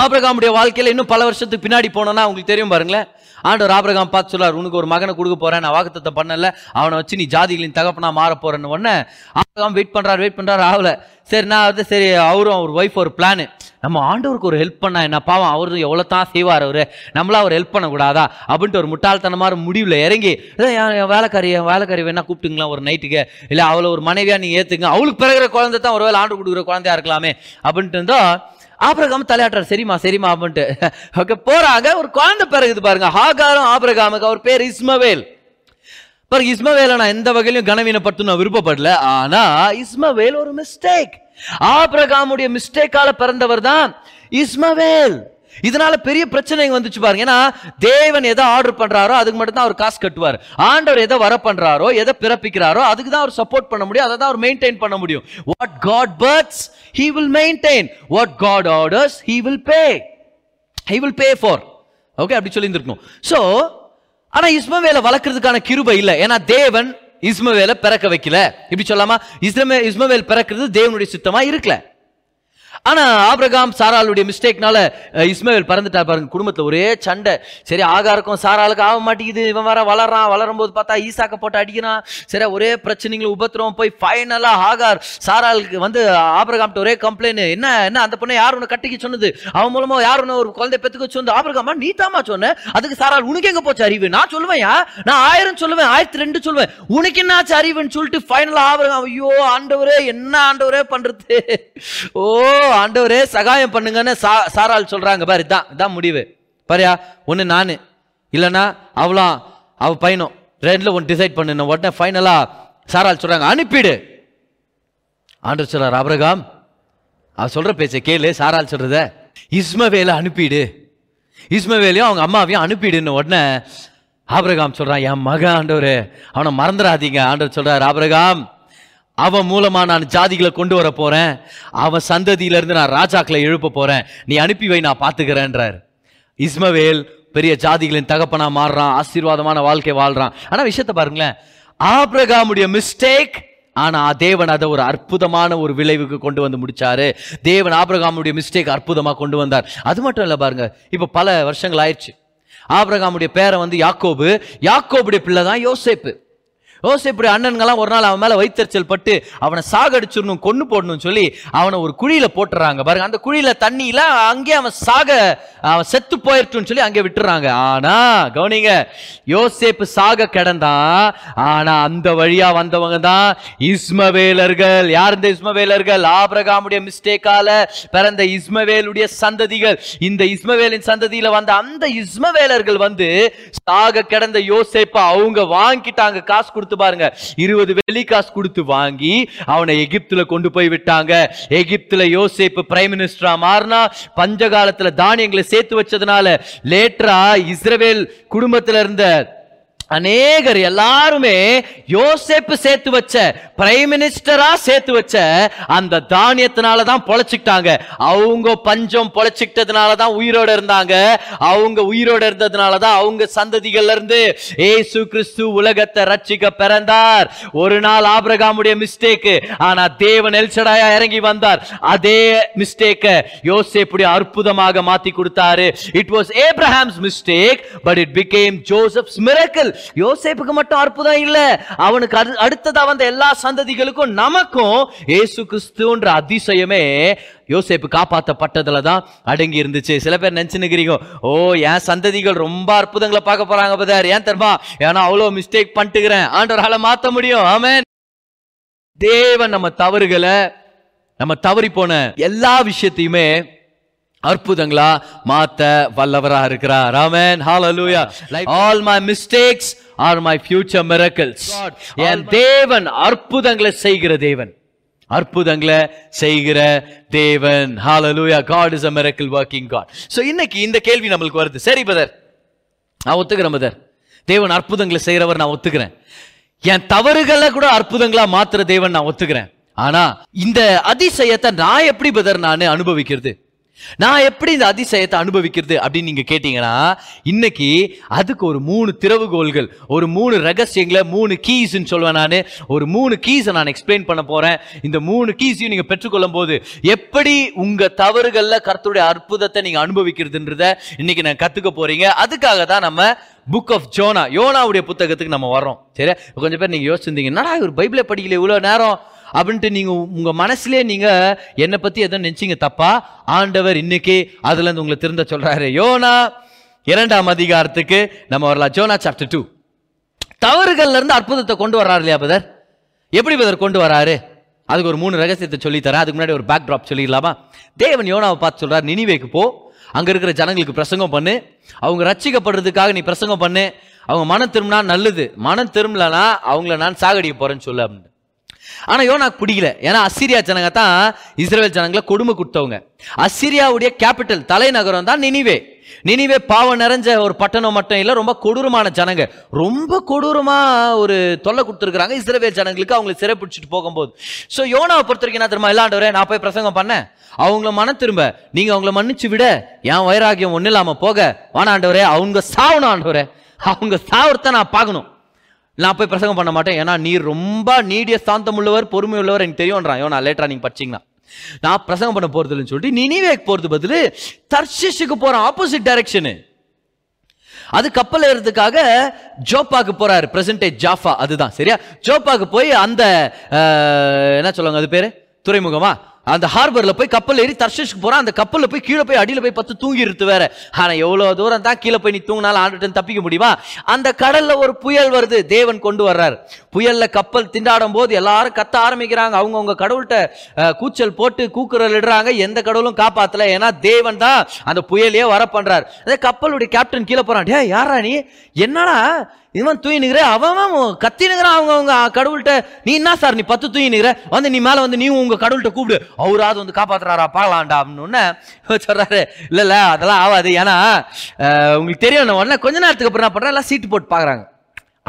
ஆபிரகாமுடைய வாழ்க்கையில் இன்னும் பல வருஷத்துக்கு பின்னாடி போனோம்னா உங்களுக்கு தெரியும் பாருங்களேன். ஆண்டவர் ஆபிரகாம் பார்த்து சொல்றார் உனக்கு ஒரு மகனை கொடுக்க போறேன் நான் வாக்குத்தத்தம் பண்ணல. அவனை வச்சு நீ ஜாதிகளின் தகப்பனா மாற போறேன்னு உடனே ஆபிரகாம் வெயிட் பண்றாரு வெயிட் பண்றாரு ஆகல. சரி நான் வந்து சரி அவரும் அவர் ஒய்ஃப் ஒரு பிளானு நம்ம ஆண்டவருக்கு ஒரு ஹெல்ப் பண்ணால் என்ன? பாவம் அவர் எவ்வளோ தான் செய்வார் அவர்? நம்மளா அவர் ஹெல்ப் பண்ணக்கூடாதா? அப்படின்ட்டு ஒரு முட்டாள்தனமான முடிவில் இறங்கி என் வேலைக்காரி என் வேலைக்காரி வேணா கூப்பிட்டுங்களா ஒரு நைட்டுக்கு இல்லை அவளை ஒரு மனைவியாக நீ ஏற்றுங்க அவளுக்கு பிறகுற குழந்தை தான் ஒருவேளை ஆண்டு கொடுக்குற குழந்தையா இருக்கலாமே. அப்படின்ட்டு இருந்தோம் ஆபிரகாம் தலையாட்டுறார் சரிம்மா சரிம்மா அப்படின்ட்டு. ஓகே போகிறாங்க ஒரு குழந்தை பிறகுது பாருங்க. ஹாகாரும் ஆபிரகாமுக்கு அவர் பேர் இஸ்மவேல். பாருங்க இஸ்மவேலை நான் எந்த வகையிலும் கனவீனப்படுத்தணும் விருப்பப்படல. ஆனால் இஸ்மவேல் ஒரு மிஸ்டேக் ஆபிரகாமுடைய மிஸ்டேக்கால பிறந்தவர் தான் இஸ்மவேல். இதனால பெரிய பிரச்சனை வந்துச்சு பாருங்க. ஏன்னா தேவன் எதை ஆர்டர் பண்றாரோ அதுக்கு மட்டும் தான் அவர் காசு கட்டுவார். ஆண்டவர் எதை வர பண்றாரோ எதை பிறப்பிக்கிறாரோ அதுக்கு தான் அவர் சப்போர்ட் பண்ண முடியும். அதை தான் அவர் மெயின்டைன் பண்ண முடியும். What God births he will maintain what God orders he will pay he will pay for okay அப்படி சொல்லிருந்திருக்கணும் ஸோ ஆனால் இஸ்மவேலை வளர்க்கறதுக்கான கிருபை இல்லை. ஏன்னா தேவன் இஸ்மவேலை பிறக்க வைக்கல. இப்படி சொல்லாமா? இஸ்மே இஸ்மவேல் பிறக்கிறது தேவனுடைய சித்தமா இருக்கல. ஆனா ஆபிரகாம் சாராளுடைய மிஸ்டேக்னால இஸ்மேல் பறந்துட்டா பாருங்க குடும்பத்துல ஒரே சண்டை. சரி ஆகாருக்கும் சாராளுக்கு ஆக மாட்டேங்குது. இவன் வர வளர்றான். வளரும் போது பார்த்தா ஈசாக்க போட்டு அடிக்கிறான். சரி ஒரே பிரச்சனைகளும் உபத்திரம் போய் ஃபைனலா ஆகார் சாராளுக்கு வந்து ஆபிரகாம்கிட்ட ஒரே கம்ப்ளைண்ட் என்ன என்ன அந்த பொண்ணை யார் உன்னை கட்டிக்க சொன்னது? அவன் மூலமா யார் உன்னை ஒரு குழந்தை பெத்துக்க சொன்னது? ஆபிரகாமா நீ தாமா சொன்ன. அதுக்கு சாரால் உனக்கு எங்க போச்சு அறிவு? நான் சொல்லுவேன் நான் ஆயிரம் சொல்லுவேன் ஆயிரத்தி ரெண்டு சொல்லுவேன். உனக்கு என்னாச்சு அறிவுன்னு சொல்லிட்டு ஃபைனலா ஆபிரகாம் ஐயோ ஆண்டவரே என்ன ஆண்டவரே பண்றது? ஓ! ஆண்டவரே சகாயம் பண்ணுங்கன்னு சா சாரால் சொல்றாங்க. பாரு இதான் இதான் முடிவு. பாரியா ஒன்று நான். இல்லைன்னா அவளாம் அவ பையனும் ரெண்டில் ஒன்று டிசைட் பண்ணுன உடனே ஃபைனலாக சாரால் சொல்கிறாங்க அனுப்பிடு. ஆண்டவர் சொல்றார் அபரகாம் அவள் சொல்கிற பேச்சை கேளு சாரால் சொல்கிறத இஸ்மவேலை அனுப்பிடு. இஸ்மவேலையும் அவங்க அம்மாவையும் அனுப்பிடுன்னு உடனே ஆபிரகாம் சொல்கிறான் என் மகன் ஆண்டவர் அவனை மறந்துடாதீங்க. ஆண்டவர் சொல்கிறார் ஆபிரகாம் அவன் மூலமா நான் ஜாதிகளை கொண்டு வர போறேன். அவன் சந்ததியிலிருந்து நான் ராஜாக்களை எழுப்ப போறேன். நீ அனுப்பி வை நான் பார்த்துக்கிறேன்றார். இஸ்மவேல் பெரிய ஜாதிகளின் தகப்பனா மாறுறான் ஆசீர்வாதமான வாழ்க்கை வாழ்றான். ஆனா விஷயத்தை பாருங்களேன். ஆப்ரகாமுடைய மிஸ்டேக் ஆனா தேவன் அதை ஒரு அற்புதமான ஒரு விளைவுக்கு கொண்டு வந்து முடிச்சாரு. தேவன் ஆபிரகாமுடைய மிஸ்டேக் அற்புதமா கொண்டு வந்தார். அது மட்டும் இல்லை பாருங்க இப்ப பல வருஷங்கள் ஆயிடுச்சு. ஆபிரகாமுடைய பேரை வந்து யாக்கோபு யாக்கோபுடைய பிள்ளை தான் யோசேப்பு. யோசேப்புடைய அண்ணன்கள்லாம் ஒரு நாள் அவன் மேல வைத்தறிச்சல் பட்டு அவனை சாகடிச்சிடணும் கொன்னு போடணும்னு சொல்லி அவனை ஒரு குழியில போட்டுறாங்க. பாருங்க அந்த குழியில தண்ணியில் அங்கே அவன் சாக அவன் செத்து போயிட்டுன்னு சொல்லி அங்கே விட்டுறாங்க. ஆனா கவனிங்க யோசேப்பு சாக கிடந்தான் ஆனா அந்த வழியா வந்தவங்க தான் இஸ்மவேலர்கள். யார் இந்த இஸ்மவேலர்கள்? ஆபிரகாமுடைய மிஸ்டேக்கால பிறந்த இஸ்மவேலுடைய சந்ததிகள். இந்த இஸ்மவேலின் சந்ததியில வந்த அந்த இஸ்மவேலர்கள் வந்து சாக கிடந்த யோசேப்பை அவங்க வாங்கிட்டாங்க காசு கொடுத்து பாருங்க. இருபது வெள்ளி காசு கொடுத்து வாங்கி அவனை எகிப்துல கொண்டு போய் விட்டாங்க. எகிப்துல யோசேப்பு பிரைம் மினிஸ்டரா மாறினா பஞ்ச காலத்துல தானியங்களை சேர்த்து வச்சதுனால லேட்டரா இஸ்ரவேல் குடும்பத்துல இருந்த அநேகர் எல்லாருமே யோசேப்பு சேர்த்து வச்ச பிரைம் மினிஸ்டரா சேர்த்து வச்ச அந்த தானியத்தினால தான் பொழைச்சிக்கிட்டாங்க. அவங்க பஞ்சம் பொழைச்சிக்கிட்டதுனால தான் உயிரோட இருந்தாங்க. அவங்க உயிரோட இருந்ததுனால தான் அவங்க சந்ததிகள்ல இருந்து ஏசு கிறிஸ்து உலகத்தை ரட்சிக்க பிறந்தார். ஒரு நாள் ஆபிரகாமுடைய மிஸ்டேக் ஆனா தேவன் எல்சடாயா இறங்கி வந்தார். அதே மிஸ்டேக்க யோசேப்புடைய அற்புதமாக மாத்தி கொடுத்தாரு. It was Abraham's mistake but it became Joseph's miracle யோசேப்புக்கு மட்டும் அற்புதம் இல்ல. அவனுக்கு அடு- அடுத்ததா வந்த எல்லா சந்ததிகளுக்கும் நமக்கும் ஏசு கிறிஸ்துன்ற அதிசயமே யோசேப்பு காப்பாற்றப்பட்டதுல தான் அடங்கி இருந்துச்சு. சில பேர் நினைச்சுன்னுக்கிறீங்க ஓ என் சந்ததிகள் ரொம்ப அற்புதங்களை பார்க்க போறாங்க பதார் ஏன் தெரியுமா? ஏன்னா அவ்வளோ மிஸ்டேக் பண்ணிட்டுக்கிறேன். ஆண்டவரால மாற்ற முடியும். ஆமே தேவன் நம்ம தவறுகளை நம்ம தவறி போன எல்லா விஷயத்தையுமே அற்புதங்களா மாத்த வல்லவரா இருக்கிறார். Amen hallelujah all my mistakes are my future miracles. என் தேவன் அற்புதங்களை செய்கிற தேவன். அற்புதங்களை செய்கிற தேவன். ஹalleluya god is a miracle working god. So இன்னைக்கு இந்த கேள்வி நம்மளுக்கு வருது. சரி பிரதர் நான் ஒத்துக்கிறேன் பிரதர் தேவன் அற்புதங்களை செய்கிறவர் நான் ஒத்துக்கிறேன். என் தவறுகளை கூட அற்புதங்களா மாத்துற தேவன் நான் ஒத்துக்கிறேன். ஆனா இந்த அதிசயத்தை நான் எப்படி பிரதர் நான் அனுபவிக்கிறது? நான் எப்படி இந்த அதிசயத்தை அனுபவிக்கிறது அப்படின்னு நீங்க கேட்டீங்கன்னா இன்னைக்கு அதுக்கு ஒரு மூணு திறவுகோல்கள் ஒரு மூணு ரகசியங்களை மூணு கீஸ்ன்னு சொல்லுவேன் நான். ஒரு மூணு கீஸை நான் எக்ஸ்பிளைன் பண்ண போறேன். இந்த மூணு கீஸையும் நீங்க பெற்றுக்கொள்ளும் போது எப்படி உங்க தவறுகள்ல கர்த்தருடைய அற்புதத்தை நீங்க அனுபவிக்கிறதுன்றத இன்னைக்கு நான் கத்துக்க போறீங்க. அதுக்காக தான் நம்ம புக் ஆஃப் ஜோனா யோனாவுடைய புத்தகத்துக்கு நம்ம வர்றோம். சரி கொஞ்சம் பேர் நீங்க யோசிச்சிருந்தீங்க என்னடா ஒரு பைபிளை படிக்கல இவ்வளோ நேரம்? அப்படின்ட்டு நீங்கள் உங்கள் மனசுலேயே நீங்கள் என்னை பற்றி எதுவும் நினச்சிங்க தப்பா? ஆண்டவர் இன்னைக்கு அதுலேருந்து உங்களை திருந்த சொல்கிறாரு யோனா இரண்டாம் அதிகாரத்துக்கு நம்ம வரலாம். ஜோனா சாப்டர் டூ தவறுகள்லேருந்து அற்புதத்தை கொண்டு வர்றாரு இல்லையா பதர் எப்படி பதர் கொண்டு வராரு? அதுக்கு ஒரு மூணு ரகசியத்தை சொல்லித்தரேன் அதுக்கு முன்னாடி ஒரு பேக் ட்ராப் சொல்லிடலாமா? தேவன் யோனாவை பார்த்து சொல்கிறார் நினிவேக்கு போ. அங்கே இருக்கிற ஜனங்களுக்கு பிரசங்கம் பண்ணு. அவங்க ரட்சிக்கப்படுறதுக்காக நீ பிரசங்கம் பண்ணு. அவங்க மனம் திரும்பினா நல்லது. மனம் திரும்பலனா அவங்கள நான் சாகடிக்க போகிறேன்னு சொல்லு அப்படின்னு ஆனால் யோனாக்கு பிடிக்கல ஏன்னா அசிரியா ஜனங்க தான் இஸ்ரேல் ஜனங்களை கொடுமை கொடுத்தவங்க. அசிரியாவுடைய கேபிட்டல் தலைநகரம் தான் நினிவே. நினிவே பாவம் நிறைஞ்ச ஒரு பட்டணம் மட்டும் இல்லை ரொம்ப கொடூரமான ஜனங்க. ரொம்ப கொடூரமாக ஒரு தொல்லை கொடுத்துருக்குறாங்க இஸ்ரேல் ஜனங்களுக்கு. அவங்களை சிறை பிடிச்சிட்டு போகும்போது. ஸோ யோனாவை பொறுத்த வரைக்கும் என்ன தெரியுமா? இல்லாண்டவரே நான் போய் பிரசங்கம் பண்ணேன். அவங்கள மன திரும்ப. நீங்கள் அவங்கள மன்னிச்சு விட. என் வைராகியம் ஒன்றும் இல்லாமல் போக. வானாண்டவரே அவங்க சாவணும் ஆண்டவரே அவங்க சாவரத்தை நான் பார்க்கணும். நான் போய் பிரசங்கம் பண்ண மாட்டேன். ஏன்னா நீ ரொம்ப நீடிய சாந்தம் உள்ளவர் பொறுமை உள்ளவர் எனக்கு தெரியும்ன்றான். யோ நான் லேட்டரா நீங்க படிச்சீங்கன்னா. நான் பிரசங்கம் பண்ண போறது இல்லைன்னு சொல்லிட்டு நினிவேக்கு போறது பதிலு தர்ஷிஷுக்கு போற ஆப்போசிட் டைரக்ஷனு அது கப்பல் ஏறதுக்காக ஜோப்பாக்கு போறாரு. பிரசன்டே ஜாஃபா அதுதான். சரியா? ஜோப்பாக்கு போய் அந்த என்ன சொல்லுவாங்க அது பேரு? துறைமுகமா? அந்த ஹார்பர்ல போய் கப்பல் ஏறி தர்ஷிஷ்க்கு போறான். அந்த கப்பல்ல போய் கீழே போய் அடியில போய் பத்து தூங்கிருத்து வேற. ஆனா எவ்வளவு தூரம் தான் கீழே போய் நீ தூங்கினாலும் ஆண்டுட்டு தப்பிக்க முடியுமா? அந்த கடல்ல ஒரு புயல் வருது. தேவன் கொண்டு வர்றார். புயல்ல கப்பல் திண்டாடும் போது எல்லாரும் கத்த ஆரம்பிக்கிறாங்க. அவங்கவுங்க கடவுள்கிட்ட கூச்சல் போட்டு கூக்குரல் இடுறாங்க. எந்த கடவுளும் காப்பாத்தல. ஏன்னா தேவன் தான் அந்த புயலையே வர பண்றார் அதே கப்பலுடைய கேப்டன் கீழே போறான். டே யாரா நீ? என்னடா? இவன் தூய் அவன் அவன் கத்தி நிக்கிறான் அவங்க அவங்க கடவுள்கிட்ட நீ என்ன சார் நீ பத்து தூயினுக்கிற வந்து நீ மேலே வந்து நீ உங்க கடவுள்கிட்ட கூப்பிடு. அவராவது வந்து காப்பாத்துறாரா? பார்க்கலாம்டா. அப்படின்னு சொல்கிறாரு இவர் சொல்றாரு அதெல்லாம் ஆகாது ஏன்னா உங்களுக்கு தெரியும் நான் உடனே கொஞ்ச நேரத்துக்கு அப்புறம் என்ன பண்ணுறேன் எல்லாம் சீட்டு போட்டு பார்க்குறாங்க.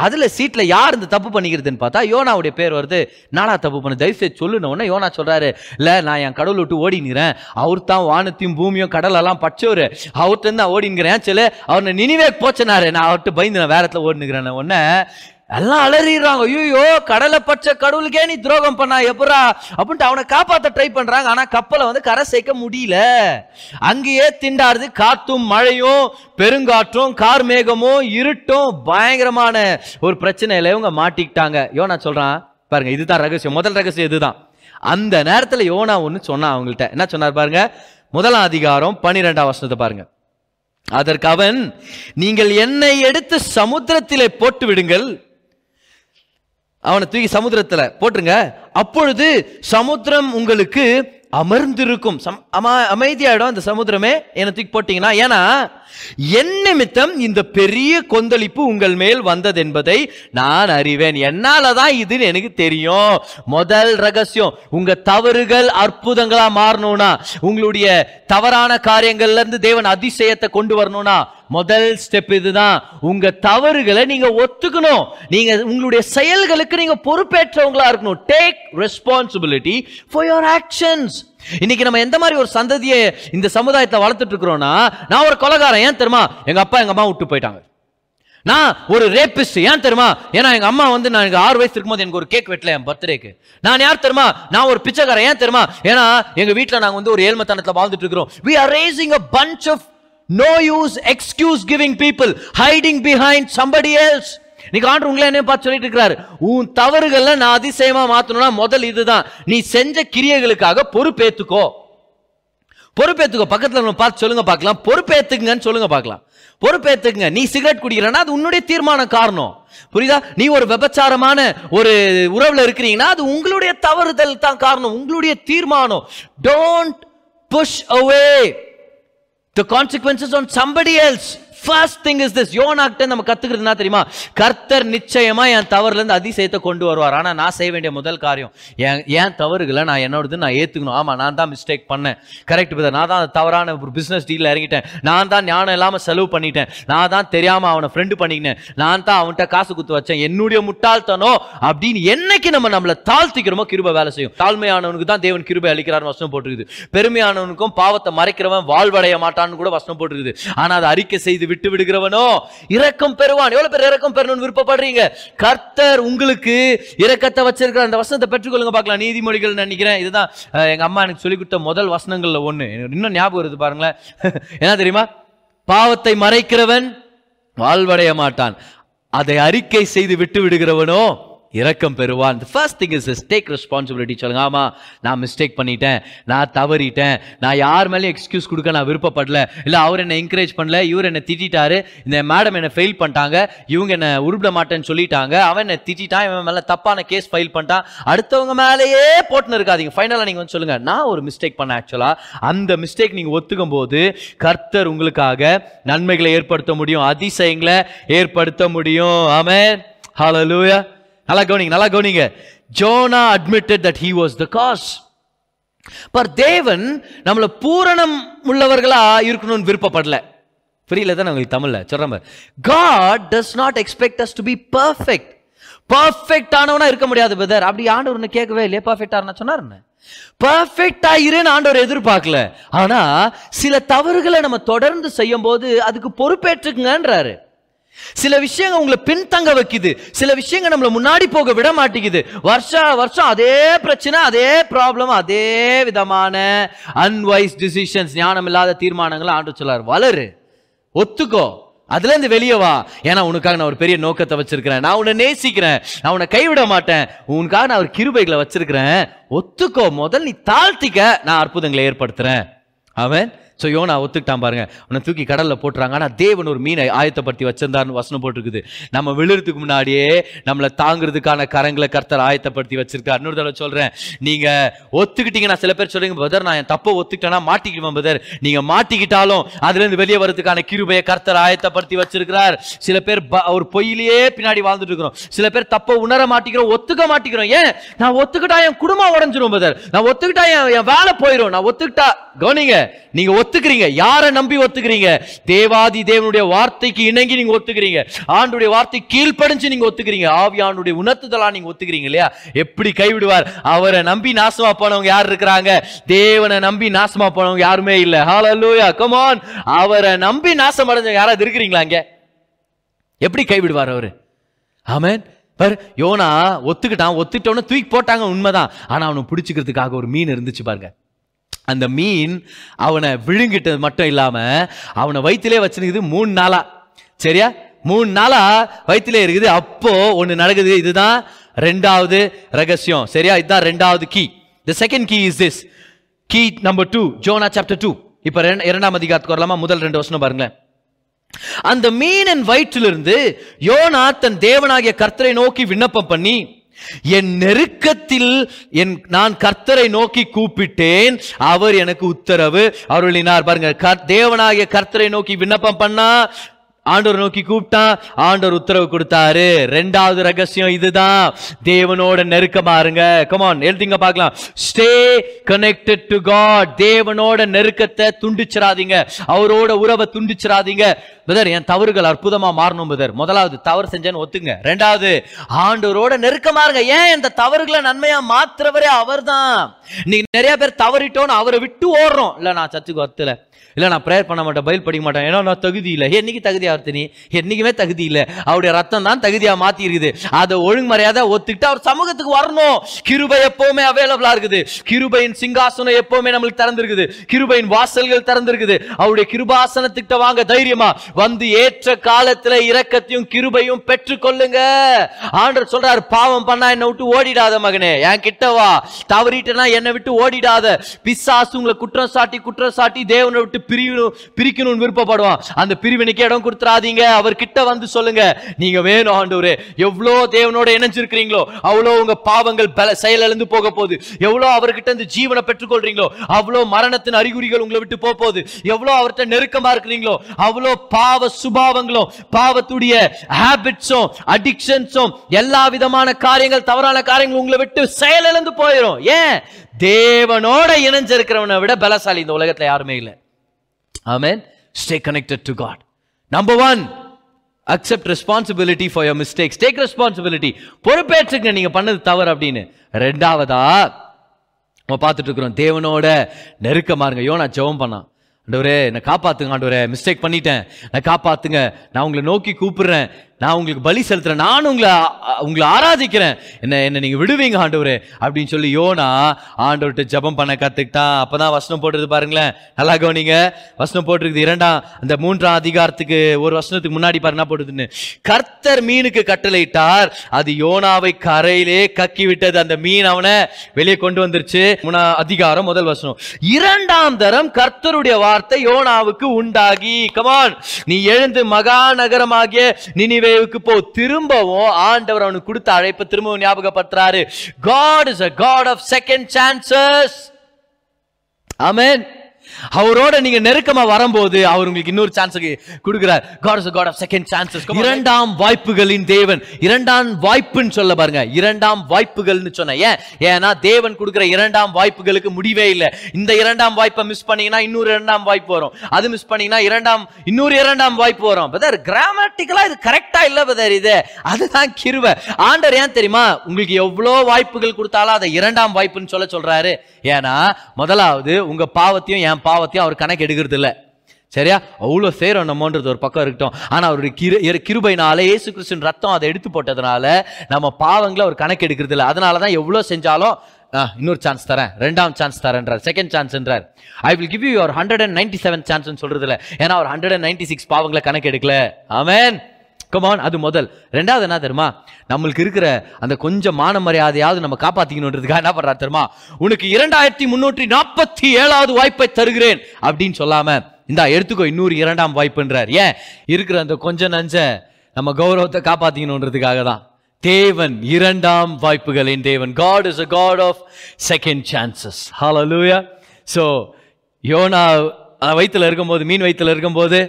அதில் சீட்டில் யார் இந்த தப்பு பண்ணிக்கிறதுன்னு பார்த்தா யோனாவுடைய பேர் வருது. நானா தப்பு பண்ணு? தயவுசெய்து சொல்லுன யோனா சொல்கிறாரு இல்லை நான் என் கடவுள் விட்டு ஓடினுறேன் அவர் தான் வானத்தையும் பூமியும் கடலெல்லாம் பச்சவர் அவர்கிட்ட இருந்து நான் ஓடினுக்கிறேன் சொல்லு? அவர் நினைவே போச்சனாரு. நான் அவர்கிட்ட பயந்து நான் வேறத்தில் ஓடினுக்கிறேன் உடனே எல்லாம் அலறிடுறாங்க. ஐயோ கடலை பச்சை கடவுளுக்கே நீ துரோகம் பண்ணா எப்பரா அப்படின்ட்டு அவனை காப்பாத்த ட்ரை பண்றாங்க. ஆனா கப்பலை வந்து கரை சேர்க்க முடியல. அங்கேயே திண்டாடுது. காத்தும் மழையும் பெருங்காற்றும் கார் மேகமும் இருட்டும் பயங்கரமான ஒரு பிரச்சனையில இவங்க மாட்டிக்கிட்டாங்க. யோனா சொல்றான். பாருங்க இதுதான் ரகசியம். முதல் ரகசியம் இதுதான். அந்த நேரத்துல யோனா ஒன்று சொன்னான் அவங்கள்ட்ட. என்ன சொன்னார் பாருங்க? முதலாம் அதிகாரம் பன்னிரெண்டாம் வருஷத்தை பாருங்க. அதற்கு அவன் நீங்கள் என்னை எடுத்து சமுத்திரத்திலே போட்டு விடுங்கள் அவனை தூக்கி சமுத்திரத்தில் போட்டுருங்க. அப்பொழுது சமுத்திரம் உங்களுக்கு அமர்ந்திருக்கும். சம் அம அமைதியாயிடும் அந்த சமுத்திரமே. என்னை தூக்கி போட்டீங்கன்னா ஏன்னா என் நிமித்தம் இந்த பெரிய கொந்தளிப்பு உங்கள் மேல் வந்தது என்பதை நான் அறிவேன். என்னால தான் இதுன்னு எனக்கு தெரியும். முதல் ரகசியம் உங்க தவறுகள் அற்புதங்களா மாறணும்னா உங்களுடைய தவறான காரியங்கள்ல இருந்து தேவன் அதிசயத்தை கொண்டு வரணும்னா முதல் ஸ்டெப் இதுதான். உங்க தவறுகளை நீங்க ஒத்துக்கணும். நீங்க உங்களுடைய செயல்களுக்கு நீங்க பொறுப்பேற்றவங்களா இருக்கணும். Take responsibility for your actions இன்னைக்கு நம்ம எந்த மாதிரி ஒரு சந்ததியை இந்த சமுதாயத்தை வளர்த்துட்டு இருக்கிறோம்னா நான் ஒரு கொலகாரன் ஏன் தெரியுமா? எங்க அப்பா எங்க அம்மா விட்டு போயிட்டாங்க. நான் ஒரு ரேபிஸ்ட் ஏன் தெரியுமா? ஏன்னா எங்க அம்மா வந்து நான் எனக்கு ஆறு வயசு இருக்கும்போது எனக்கு ஒரு கேக் வெட்டல என் பர்த்டேக்கு நான் யார் தெரியுமா? நான் ஒரு பிச்சைக்காரன் ஏன் தெரியுமா? ஏன்னா எங்க வீட்டில் நாங்கள் வந்து ஒரு ஏழ்மத்தனத்தில் வாழ்ந்துட்டு இருக்கிறோம். We are racing a punch of no use excuse giving people hiding behind somebody else நீ ஆண்டு உங்களை என்ன பார்த்து சொல்லிட்டு இருக்கிறாரு. உன் தவறுகளை நான் அதிசயமா மாத்தணும்னா முதல் இதுதான். நீ செஞ்ச கிரியைகளுக்காக பொறுப்பேத்துக்கோ. பொறுப்பேத்துக்கோ. பக்கத்துல நம்ம பார்த்து சொல்லுங்க பார்க்கலாம். பொறுப்பேத்துக்குங்கன்னு சொல்லுங்க பார்க்கலாம். பொறுப்பேத்துக்குங்க நீ சிகரெட் குடிக்கிறனா அது உன்னுடைய தீர்மான காரணம். புரியுதா? நீ ஒரு விபச்சாரமான ஒரு உறவுல இருக்கிறீங்கன்னா அது உங்களுடைய தவறுதல் தான் காரணம். உங்களுடைய தீர்மானம். Don't push away the consequences on somebody else first thing is this யோனாக்கிட்ட நம்ம கத்துக்கிறது என்ன தெரியுமா? கர்த்தர் நிச்சயமா என் தவறுலேருந்து அதிசயத்தை கொண்டு வருவார். ஆனால் நான் செய்ய வேண்டிய முதல் காரியம் என் ஏன் தவறுகளை நான் என்னோடது நான் ஏற்றுக்கணும் ஆமாம் நான் தான் மிஸ்டேக் பண்ணேன். கரெக்ட் பிரதர் நான் தான் தவறான ஒரு பிஸ்னஸ் டீலில் இறங்கிட்டேன். நான் தான் ஞானம் இல்லாமல் செலவு பண்ணிட்டேன். நான் தான் தெரியாமல் அவனை ஃப்ரெண்டு பண்ணிக்கினேன். நான் தான் அவன்கிட்ட காசு குத்து வச்சேன். என்னுடைய முட்டாள்தனோ அப்படின்னு என்னைக்கு நம்ம நம்மளை தாழ்த்திக்கிறோமோ கிருபை வேலை செய்யும். தாழ்மையானவனுக்கு தான் தேவன் கிருபை அளிக்கிறார் வசனம் போட்டிருக்குது. பெருமையானவனுக்கும் பாவத்தை மறைக்கிறவன் வாழ்வடைய மாட்டான்னு கூட வசனம் போட்டிருக்குது. ஆனால் அதை அறிக்கை செய்து விட்டு விடுகிறவனோ இரக்கம் பெறுவான். எவ்வளவு பேர் இரக்கம் பெறணும்னு விருப்பப்படுறீங்க? கர்த்தர் உங்களுக்கு இரக்கத்தை வச்சிருக்கிற அந்த வசனத்தை பெற்றுக்கொள்ளுங்க. பார்க்கலாம். நீதிமொழிகள் நினைக்கிறேன். இதுதான் எங்க அம்மா எனக்கு சொல்லிக் கொடுத்த முதல் வசனங்கள்ல ஒண்ணு. இன்னும் ஞாபகம் வருது பாருங்களேன். என்ன தெரியுமா? பாவத்தை மறைக்கிறவன் வாழ்வடைய மாட்டான். அதை அறிக்கை செய்து விட்டு விடுகிறவனோ இரக்கம் பெறுவான். First thing is take responsibility சொல்லுங்க ஆமா நான் மிஸ்டேக் பண்ணிட்டேன். நான் தவறிட்டேன். நான் யார் மேலேயும் எக்ஸ்கியூஸ் கொடுக்க நான் விருப்பப்படல. இல்லை அவர் என்னை என்கரேஜ் பண்ணல. இவர் என்னை திட்டிட்டாரு. இந்த மேடம் என்னை ஃபெயில் பண்ணிட்டாங்க. இவங்க என்னை உருப்பிட மாட்டேன்னு சொல்லிட்டாங்க. அவன் என்னை திட்டிட்டான். இவன் மேலே தப்பான கேஸ் ஃபைல் பண்ணிட்டான். அடுத்தவங்க மேலேயே போட்டுன்னு இருக்காதீங்க. ஃபைனலாக நீங்கள் வந்து சொல்லுங்க நான் ஒரு மிஸ்டேக் பண்ணேன் ஆக்சுவலாக அந்த மிஸ்டேக் நீங்கள் ஒத்துக்கும் போது கர்த்தர் உங்களுக்காக நன்மைகளை ஏற்படுத்த முடியும். அதிசயங்களை ஏற்படுத்த முடியும். அவன் ஹலோ லூயா நல்லா கவனிங்க நல்லா கவனிங்க. Jonah admitted that he was the cause per தேவன் நம்மளை பூரணம் உள்ளவர்களா இருக்கணும்னு விருப்பப்படல. புரியல தானே உங்களுக்கு தமிழ்ல? சொல்றேன் God does not expect us to be perfect perfect ஆனவனா இருக்க முடியாது பிரதர் அப்படி ஆண்டவர் கேட்கவே இல்லையே. பர்ஃபெக்ட் ஆனா சொன்னார் பர்ஃபெக்ட் ஆயிருன்னு ஆண்டவர் எதிர்பார்க்கல. ஆனா சில தவறுகளை நம்ம தொடர்ந்து செய்யும் போது அதுக்கு பொறுப்பேற்றுக்குங்கன்றாரு. சில விஷயங்கள் உங்களை பின்தங்க வைக்குது. சில விஷயங்கள் நம்மளை முன்னாடி போக விட மாட்டேங்குது. வருஷா வருஷம் அதே பிரச்சனை அதே ப்ராப்ளம் அதே விதமான அன்வைஸ் டிசிஷன்ஸ் ஞானம் இல்லாத தீர்மானங்களை ஆண்டு சொல்லார் வளரு. ஒத்துக்கோ. அதுல இருந்து வெளியே வா. ஏன்னா உனக்காக நான் ஒரு பெரிய நோக்கத்தை வச்சிருக்கிறேன். நான் உன்னை நேசிக்கிறேன். நான் உன்னை கைவிட மாட்டேன். உனக்காக நான் ஒரு கிருபைகளை வச்சிருக்கிறேன். ஒத்துக்கோ. முதல் நீ தாழ்த்திக்க. நான் அற்புதங்களை ஏற்படுத்துறேன். அவன் ஸோ யோனா ஒத்துக்கிட்டான் பாருங்க. உன்னை தூக்கி கடல்ல போட்டுறாங்க. ஆனா தேவன் ஒரு மீனை ஆயத்தப்படுத்தி வச்சிருந்தாருன்னு வசனம் போட்டிருக்குது. நம்ம விழுறதுக்கு முன்னாடியே நம்மளை தாங்குறதுக்கான கரங்களை கர்த்தர் ஆயத்தப்படுத்தி வச்சிருக்காரு. இன்னொரு தடவை சொல்றேன். நீங்க ஒத்துக்கிட்டீங்கன்னா சில பேர் சொல்றீங்க பதர் நான் என் தப்பை ஒத்துக்கிட்டேன்னா மாட்டிக்குவேன் பதர் நீங்க மாட்டிக்கிட்டாலும் அதுல இருந்து வெளியே வரதுக்கான கிருபையை கர்த்தர் ஆயத்தப்படுத்தி வச்சிருக்கிறார். சில பேர் ஒரு பொய்யிலேயே பின்னாடி வாழ்ந்துட்டு இருக்கிறோம். சில பேர் தப்பை உணர மாட்டிக்கிறோம் ஒத்துக்க மாட்டிக்கிறோம். ஏன்? நான் ஒத்துக்கிட்டா என் குடும்பம் உடஞ்சிரும் பதர் நான் ஒத்துக்கிட்டா என் என் வேலை போயிடும் நான் ஒத்துக்கிட்டா கவனிங்க நீங்க ஒத்துக்கிறீங்க. யாரை நம்பி ஒத்துக்கிறீங்க? தேவாதி தேவனுடைய வார்த்தைக்கு இணங்கி நீங்க ஒத்துக்கிறீங்க. ஆண்டுடைய வார்த்தை கீழ்ப்படிஞ்சு நீங்க ஒத்துக்கிறீங்க. ஆவியானுடைய உணர்த்துதலா நீங்க ஒத்துக்கிறீங்க இல்லையா? எப்படி கைவிடுவார்? அவரை நம்பி நாசமா போனவங்க யார் இருக்கிறாங்க? தேவனை நம்பி நாசமா போனவங்க யாருமே இல்ல. ஹalleluya கமான் அவரை நம்பி நாசம் அடைஞ்சவங்க யாராவது இருக்கிறீங்களா இங்க? எப்படி கைவிடுவார் அவரு? ஆமேன் பார் யோனா ஒத்துக்கிட்டான். ஒத்துக்கிட்டவன தூக்கி போட்டாங்க. உண்மைதான். ஆனால் அவனை பிடிச்சிக்கிறதுக்காக ஒரு மீன் இருந்துச்சு பாருங்க. அந்த மீன் அவனை விழுங்கிட்டது மட்டும் இல்லாமல் அவனை வயிற்றிலே வச்சுருக்குது மூணு நாளா. சரியா? மூணு நாளா வயிற்றிலே இருக்குது. அப்போ ஒன்று நடக்குது. இதுதான் ரெண்டாவது ரகசியம். சரியா? இதுதான் ரெண்டாவது key the second key is this key number two Jonah chapter two இப்போ ரெண்டு- இரண்டாம் அதிகாரத்துக்கு வரலாமா? முதல் ரெண்டு வருஷம் பாருங்களேன். அந்த மீனின் வயிற்றிலிருந்து யோனா தன் தேவனாகிய கர்த்தரை நோக்கி விண்ணப்பம் பண்ணி என் நெருக்கத்தில் என் நான் கர்த்தரை நோக்கி கூப்பிட்டேன். அவர் எனக்கு உத்தரவு அருளினார். பாருங்க தேவனாகிய கர்த்தரை நோக்கி விண்ணப்பம் பண்ணா ஆண்டவர் நோக்கி கூப்பிட்டான் ஆண்டவர் உத்தரவு கொடுத்தாரு. ரெண்டாவது ரகசியம் இதுதான். தேவனோட நெருக்கமா இருங்க. கமான் எழுதிங்க பார்க்கலாம். ஸ்டே கனெக்டட் டு காட் தேவனோட நெருக்கத்தை துண்டிச்சிடாதீங்க அவரோட உறவை துண்டிச்சிடாதீங்க பிரதர் என் தவறுகள் அற்புதமா மாறணும் பிரதர் முதலாவது தவறு செஞ்சேன்னு ஒத்துங்க. ரெண்டாவது ஆண்டவரோட நெருக்கமா இருங்க. ஏன் இந்த தவறுகளை நன்மையா மாத்துறவரே அவர்தான்? நீங்க நிறைய பேர் தவறிட்டோன்னு அவரை விட்டு ஓடுறோம். இல்ல நான் சர்ச்சுக்கு வரத்துல இல்ல நான் ப்ரேயர் பண்ண மாட்டேன் பயில் படிக்க மாட்டேன். ஏன்னா நான் தகுதி இல்லை. என்னைக்கு தகுதியா வருது என்றைக்குமே தகுதி இல்லை. அவருடைய ரத்தம் தான் தகுதியாக மாத்தி இருக்குது அதை ஒழுங்குமறையாத ஒத்துக்கிட்டு அவர் சமூகத்துக்கு வரணும். கிருபை எப்போவுமே அவைலபிளாக இருக்குது. கிருபையின் சிங்காசனம் எப்போவுமே நம்மளுக்கு திறந்திருக்குது. கிருபையின் வாசல்கள் திறந்திருக்குது. அவருடைய கிருபாசனத்துக்கிட்ட வாங்க தைரியமா. வந்து ஏற்ற காலத்தில் இரக்கத்தையும் கிருபையும் பெற்றுக்கொள்ளுங்க. ஆண்டர் சொல்றாரு பாவம் பண்ணா என்னை விட்டு ஓடிடாத மகனே. என் கிட்ட வா. தவறிட்டனா என்னை விட்டு ஓடிடாத. பிசாசு உங்களை குற்றம் சாட்டி குற்றம் சாட்டி தேவனை விட்டு பிரிவு பிரிக்கணும்னு விருப்பப்படுவான். அந்த பிரிவினைக்கு இடம் கொடுத்து கொடுத்துறாதீங்க அவர்கிட்ட வந்து சொல்லுங்க. நீங்க வேணும் ஆண்டவரே. எவ்வளோ தேவனோட இணைஞ்சிருக்கிறீங்களோ அவ்வளோ உங்க பாவங்கள் பல செயலிழந்து போக போகுது. எவ்வளோ அவர்கிட்ட இருந்து ஜீவனை பெற்றுக்கொள்றீங்களோ அவ்வளோ மரணத்தின் அறிகுறிகள் உங்களை விட்டு போக போகுது. எவ்வளோ அவர்கிட்ட நெருக்கமா இருக்கிறீங்களோ அவ்வளோ பாவ சுபாவங்களும் பாவத்துடைய ஹேபிட்ஸும் அடிக்ஷன்ஸும் எல்லா விதமான காரியங்கள் தவறான காரியங்கள் உங்களை விட்டு செயலிழந்து போயிடும் ஏன்? தேவனோட இணைஞ்சிருக்கிறவனை விட பலசாலி இந்த உலகத்துல யாருமே இல்லை. Amen stay connected to God number one accept responsibility for your mistakes take responsibility பொறுப்பேற்றுங்க. நீங்கள் பண்ணது தவறு அப்படின்னு. ரெண்டாவதா நம்ம பார்த்துட்டு இருக்கிறோம் தேவனோட நெருக்கமா இருங்க. யோனா ஜெபம் பண்ணான். ஆண்டவரே என்னை காப்பாத்துங்க. ஆண்டவரே மிஸ்டேக் பண்ணிட்டேன். நான் காப்பாத்துங்க. நான் உங்களை நோக்கி கூப்பிடுறேன். நான் உங்களுக்கு பலி செலுத்துறேன். நானும் உங்களை உங்களை ஆராதிக்கிறேன். என்ன என்ன நீங்க விடுவீங்க ஆண்டவரே? அப்படின்னு சொல்லி யோனா ஆண்டவர்கிட்ட ஜெபம் பண்ண கத்துக்கிட்டான். அப்பதான் வசனம் போட்டுருது பாருங்களேன். நல்லா கவனிங்க. வசனம் போட்டிருக்குது இரண்டாம் அந்த மூன்றாம் அதிகாரத்துக்கு ஒரு வசனத்துக்கு முன்னாடி பாருங்க என்ன போடுதுன்னு கர்த்தர் மீனுக்கு கட்டளையிட்டார். அது யோனாவை கரையிலே கக்கி விட்டது. அந்த மீன் அவனை வெளியே கொண்டு வந்துருச்சு. மூணா அதிகாரம் முதல் வசனம். இரண்டாம் தரம் கர்த்தருடைய வார்த்தை யோனாவுக்கு உண்டாகி. கமான் நீ எழுந்து மகா நகரமாகிய நினிவேவுக்கு போ திரும்பவும் ஆண்டவர் அவனுக்கு கொடுத்த அழைப்பை திரும்பவும் ஞாபகப்படுத்துறாரு. God is a God of second chances amen அவரோட நீங்க நெருக்கமா வரும்போது அவர் உங்களுக்கு இன்னொரு சான்ஸ் கொடுக்கிறார். God is God of second chances இரண்டாம் வாய்ப்புகளின் தேவன். இரண்டாம் வாய்ப்புன்னு சொல்ல பாருங்க. இரண்டாம் வாய்ப்புகள்னு சொன்னேன் ஏன்? ஏன்னா தேவன் கொடுக்கிற இரண்டாம் வாய்ப்புகளுக்கு முடிவே இல்லை. இந்த இரண்டாம் வாய்ப்பை மிஸ் பண்ணீங்கன்னா இன்னொரு இரண்டாம் வாய்ப்பு வரும். அது மிஸ் பண்ணீங்கன்னா இரண்டாம் இன்னொரு இரண்டாம் வாய்ப்பு வரும். பதர் கிராமட்டிக்கலா இது கரெக்டா இல்ல பதர் இது அதுதான் கிருவை ஆண்டர் ஏன் தெரியுமா? உங்களுக்கு எவ்வளோ வாய்ப்புகள் கொடுத்தாலும் அதை இரண்டாம் வாய்ப்புன்னு சொல்ல சொல்றாரு. ஏன்னா முதலாவது உங்க பாவத்தையும் என் பாவத்தையும் அவர் கணக்கு எடுக்கிறது இல்லை சரியா? அவ்வளோ சேரும் நம்மன்றது ஒரு பக்கம் இருக்கட்டும். ஆனால் அவருடைய கிரு கிருபைனால இயேசு கிறிஸ்டின் ரத்தம் அதை எடுத்து போட்டதுனால நம்ம பாவங்களை அவர் கணக்கு எடுக்கிறது இல்லை அதனால தான் எவ்வளோ செஞ்சாலும் இன்னொரு சான்ஸ் தரேன். ரெண்டாம் சான்ஸ் தரேன்றார். Second சான்ஸ்ன்றார் I will give you your hundred and ninety seven chance சொல்றது இல்லை ஏன்னா அவர் ஹண்ட்ரட் அண்ட் நைன்டி சிக்ஸ் பாவங்களை கணக்கு எடுக்கல. ஆமேன் கமான் அது முதல். ரெண்டாவது என்ன தெரியுமா? நம்மளுக்கு இருக்கிற அந்த கொஞ்சம் மான மரியாதையாவது நம்ம காப்பாத்திக்கணுன்றதுக்காக என்ன பண்றா தெரியுமா? உனக்கு இரண்டாயிரத்தி முன்னூற்றி நாற்பத்தி ஏழாவது வாய்ப்பை தருகிறேன் அப்படின்னு சொல்லாம இந்தா எடுத்துக்கோ இன்னொரு இரண்டாம் வாய்ப்புன்றார். ஏன்? இருக்கிற அந்த கொஞ்ச நஞ்ச நம்ம கௌரவத்தை காப்பாத்திக்கணுன்றதுக்காக தான். தேவன் இரண்டாம் வாய்ப்புகளின் தேவன். God is a God of second chances hallelujah so YONO வயிற்றுல இருக்கும்போது மீன் வயிற்றுல இருக்கும்போது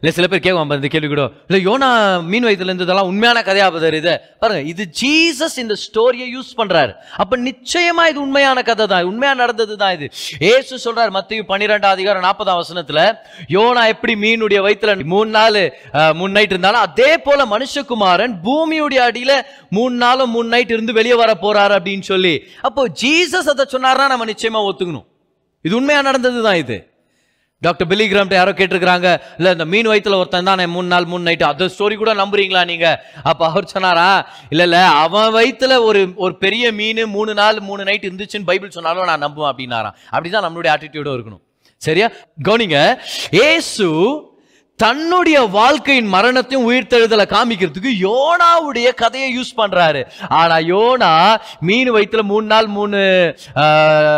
இல்லை சில பேர் கேட்கும் இந்த கேள்வி கூட. இல்லை யோனா மீன் வயதுல இருந்ததெல்லாம் உண்மையான கதையா பதர் இது. பாருங்க இது ஜீசஸ் இந்த ஸ்டோரியை யூஸ் பண்றாரு. அப்ப நிச்சயமா இது உண்மையான கதை தான் உண்மையா நடந்தது தான் இது. ஏசு சொல்றாரு மத்திய பன்னிரெண்டாம் அதிகாரம் நாற்பதாம் வசனத்துல யோனா எப்படி மீனுடைய வயிற்றுல மூணு நாள் மூணு நைட் இருந்தாலும் அதே போல மனுஷகுமாரன் பூமியுடைய அடியில மூணு நாளும் மூணு நைட் இருந்து வெளியே வர போறாரு அப்படின்னு சொல்லி. அப்போ ஜீசஸ் அதை சொன்னார்னா நம்ம நிச்சயமா ஒத்துக்கணும். இது உண்மையா நடந்தது தான் இது. டாக்டர் பில்லி கிராம்ட்ட யாரோ கேட்டிருக்கிறாங்க. இல்லை இந்த மீன் வயித்துல ஒருத்தன் தானே மூணு நாள் மூணு நைட்டு அந்த ஸ்டோரி கூட நம்புறீங்களா நீங்கள் அப்போ அவர் சொன்னாரா இல்லை இல்லை அவன் வயிற்றுல ஒரு ஒரு பெரிய மீன் மூணு நாள் மூணு நைட் இருந்துச்சுன்னு பைபிள் சொன்னாலும் நான் நம்புவேன் அப்படின்னாராம். அப்படிதான் நம்மளுடைய ஆட்டிடியூடும் இருக்கணும். சரியா? கவனிங்க ஏசு தன்னுடைய வாழ்க்கையின் மரணத்தையும் உயிர்த்தெழுதலை காமிக்கிறதுக்கு யோனாவுடைய கதையை யூஸ் பண்றாரு. ஆனா யோனா மீன் வயிற்றுல மூணு நாள் மூணு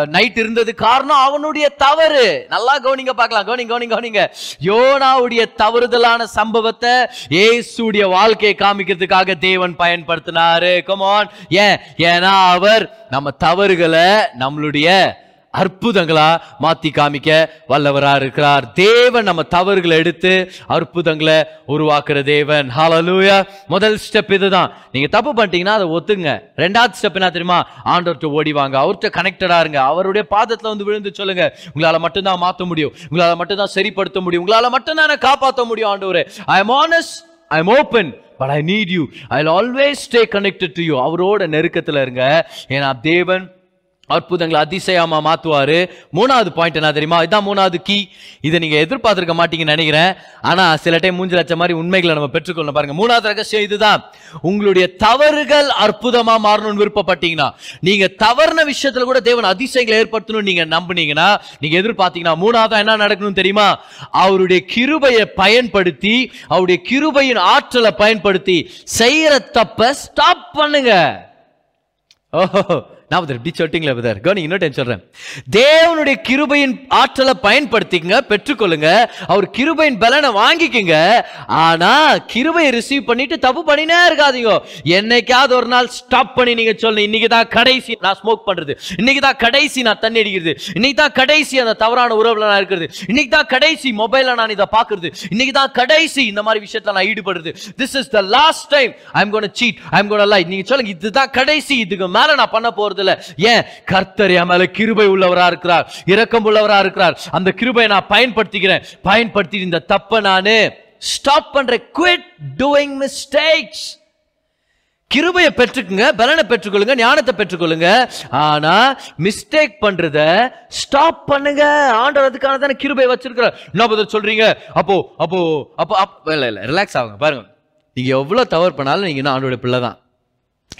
நைட் இருந்தது காரணம் அவனுடைய தவறு. நல்லா கவனிங்க பார்க்கலாம். கவனிங்க கவனிங்க கவனிங்க. யோனாவுடைய தவறுதலான சம்பவத்தை ஏசுடைய வாழ்க்கையை காமிக்கிறதுக்காக தேவன் பயன்படுத்தினாரு. கமான் ஏன்? ஏன்னா அவர் நம்ம தவறுகளை நம்மளுடைய அற்புதங்களா மாத்தி காமிக்க வல்லவரா இருக்கிறார். தேவன் நம்ம தவறுகளை எடுத்து அற்புதங்களை உருவாக்குற தேவன். ஹாலலூயா முதல் ஸ்டெப் இதுதான். நீங்க தப்பு பண்ணிட்டீங்கன்னா அதை ஒத்துங்க. ரெண்டாவது ஸ்டெப் என்ன தெரியுமா? ஆண்டவர்கிட்ட ஓடி வாங்க. அவர்கிட்ட கனெக்டடா இருங்க. அவருடைய பாதத்துல வந்து விழுந்து சொல்லுங்க. உங்களால மட்டும்தான் மாத்த முடியும். உங்களால மட்டும்தான் சரிப்படுத்த முடியும். உங்களால மட்டும்தான் காப்பாற்ற முடியும் ஆண்டவரே. I am honest I am open but I need you I always stay connected to you அவரோட நெருக்கத்துல இருங்க. ஏன்னா தேவன் அற்புதங்களை அதிசயமா மாத்துவாரு. மூணாவது பாயிண்ட் என்ன தெரியுமா? இதான் மூணாவது கீ இதை நீங்க எதிர்பார்த்திருக்க மாட்டீங்கன்னு நினைக்கிறேன். ஆனா சில டைம் மூஞ்சி லட்சம் மாதிரி உண்மைகளை நம்ம பெற்றுக்கொள்ளணும். பாருங்க மூணாவது ரகசியம் இதுதான். உங்களுடைய தவறுகள் அற்புதமா மாறணும்னு விருப்பப்பட்டீங்கன்னா நீங்க தவறுன விஷயத்துல கூட தேவன் அதிசயங்களை ஏற்படுத்தணும்னு நீங்க நம்புனீங்கன்னா நீங்க எதிர்பார்த்தீங்கன்னா மூணாவது என்ன நடக்கணும் தெரியுமா? அவருடைய கிருபையை பயன்படுத்தி அவருடைய கிருபையின் ஆற்றலை பயன்படுத்தி செய்யற தப்ப ஸ்டாப் பண்ணுங்க. ஓஹோ. நான் இப்படி சொல்லிட்டீங்களே பிரதர் கவனி இன்னொரு டைம் சொல்றேன். தேவனுடைய கிருபையின் ஆற்றலை பயன்படுத்திக்கங்க பெற்றுக்கொள்ளுங்க. அவர் கிருபையின் பலனை வாங்கிக்கங்க. ஆனா கிருபையை ரிசீவ் பண்ணிட்டு தப்பு பண்ணினே இருக்காதீங்க. என்னைக்காவது ஒரு நாள் ஸ்டாப் பண்ணி நீங்க சொல்லணும். இன்னைக்கு தான் கடைசி நான் ஸ்மோக் பண்றது. இன்னைக்கு தான் கடைசி நான் தண்ணி அடிக்கிறது. இன்னைக்கு தான் கடைசி அந்த தவறான உறவுல நான் இருக்கிறது. இன்னைக்கு தான் கடைசி மொபைல்ல நான் இதை பாக்குறது இன்னைக்கு தான் கடைசி இந்த மாதிரி விஷயத்துல நான் ஈடுபடுறது. This is the last time I am cheat I am gonna lie நீங்க சொல்லுங்க இதுதான் கடைசி. இதுக்கு மேல நான் பண்ண போறது போறதில்ல ஏன் கர்த்தர் என் மேல கிருபை உள்ளவரா இருக்கிறார்? இரக்கம் உள்ளவரா இருக்கிறார்? அந்த கிருபையை நான் பயன்படுத்திக்கிறேன். பயன்படுத்தி இந்த தப்பை நானு ஸ்டாப் பண்றேன். குவிட் டூயிங் மிஸ்டேக்ஸ் கிருபையை பெற்றுக்குங்க பலனை பெற்றுக்கொள்ளுங்க ஞானத்தை பெற்றுக்கொள்ளுங்க. ஆனா மிஸ்டேக் பண்றத ஸ்டாப் பண்ணுங்க. ஆண்டவர் அதுக்கான தானே கிருபை வச்சிருக்கிறார். என்ன பதில் சொல்றீங்க? அப்போ அப்போ அப்போ அப் இல்லை ரிலாக்ஸ் ஆகுங்க பாருங்க. நீங்க எவ்வளவு தவறு பண்ணாலும் நீங்க இன்னும் ஆண்டோட பிள்ளை தான்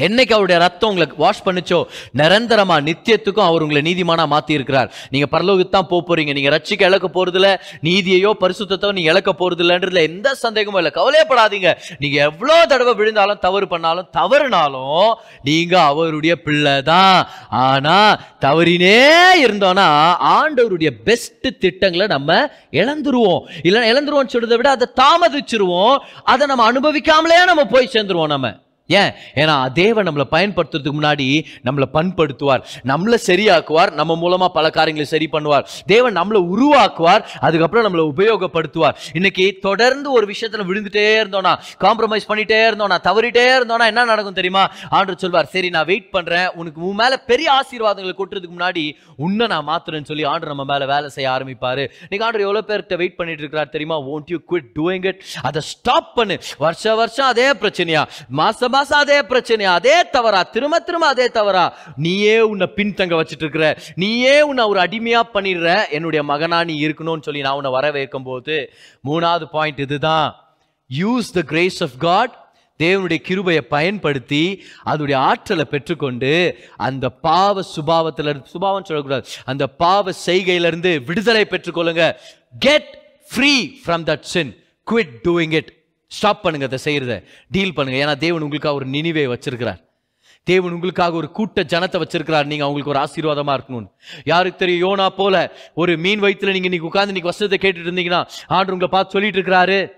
என்னைக்கு அவருடைய ரத்தம் உங்களை வாஷ் பண்ணுச்சோ நிரந்தரமா நித்தியத்துக்கும் அவர் உங்களை நீதிமானா மாத்தி இருக்கிறார் நீங்க பரலோகத்தான் போக போறீங்க நீங்க ரட்சிக்க இழக்க போறதுல நீதியையோ பரிசுத்தத்தோ நீங்க இழக்க போறது இல்லைன்றதுல எந்த சந்தேகமும் இல்லை. கவலையப்படாதீங்க. நீங்க எவ்வளவு தடவை விழுந்தாலும் தவறு பண்ணாலும் தவறுனாலும் நீங்க அவருடைய பிள்ளை தான். ஆனா தவறினே இருந்தோம்னா ஆண்டவருடைய பெஸ்ட் திட்டங்களை நம்ம இழந்துருவோம். இல்லைன்னா இழந்துருவோம்னு சொல்றதை விட அதை தாமதிச்சிருவோம். அதை நம்ம அனுபவிக்காமலே நம்ம போய் சேர்ந்துருவோம் நம்ம. ஏன்? ஏன்னா தேவன் நம்மளை பயன்படுத்துறதுக்கு முன்னாடி நம்மளை பண்படுத்துவார். நம்மளை சரியாக்குவார். நம்ம மூலமா பல காரியங்களை சரி பண்ணுவார். தேவன் நம்மளை உருவாக்குவார். அதுக்கப்புறம் நம்மளை உபயோகப்படுத்துவார். இன்னைக்கு தொடர்ந்து ஒரு விஷயத்துல விழுந்துட்டே இருந்தோம்னா காம்ப்ரமைஸ் பண்ணிட்டே இருந்தோம்னா தவறிட்டே இருந்தோம்னா என்ன நடக்கும் தெரியுமா? ஆண்டு சொல்வார் சரி நான் வெயிட் பண்றேன். உனக்கு உன் மேல பெரிய ஆசீர்வாதங்களை கொட்டுறதுக்கு முன்னாடி உன்னை நான் மாத்துறேன்னு சொல்லி ஆண்டு நம்ம மேல வேலை செய்ய ஆரம்பிப்பாரு. இன்னைக்கு ஆண்டு எவ்வளவு பேர்கிட்ட வெயிட் பண்ணிட்டு இருக்கிறார் தெரியுமா? Won't you quit doing it அதை ஸ்டாப் பண்ணு. வருஷம் வருஷம் அதே பிரச்சனையா? மாசம் மாசம் அதே பிரச்சனையா அதே தவறா திரும்ப திரும்ப அதே தவறா. நீயே உன்னை பின்தங்க வச்சுட்டு இருக்கிற நீயே உன்னை ஒரு அடிமையா பண்ணிடுற என்னுடைய மகனா நீ இருக்கணும்னு சொல்லி நான் உன்னை வர வைக்கும் போது மூணாவது பாயிண்ட் இதுதான். Use the grace of God தேவனுடைய கிருபையை பயன்படுத்தி அதோடைய ஆற்றலை பெற்றுக்கொண்டு அந்த பாவ சுபாவத்தில் இருந்து சுபாவம் சொல்லக்கூடாது அந்த பாவ செய்கையிலிருந்து விடுதலை பெற்றுக்கொள்ளுங்க. Get free from that sin quit doing it stop பண்ணுங்க அதை செய்யறத. டீல் பண்ணுங்க. ஏன்னா தேவன் உங்களுக்காக ஒரு நினைவை வச்சிருக்கிறார். தேவன் உங்களுக்காக ஒரு கூட்ட ஜனத்தை வச்சிருக்கிறார். நீங்க அவங்களுக்கு ஒரு ஆசீர்வாதமா இருக்கணும்னு. யாருக்கு தெரியும் யோனா போல ஒரு மீன் வயிற்றுல நீங்க இன்னைக்கு உட்காந்து இன்னைக்கு வசனத்தை கேட்டுட்டு இருந்தீங்கன்னா ஆண்டு உங்களை பார்த்து சொல்லிட்டு இருக்கிறாரு.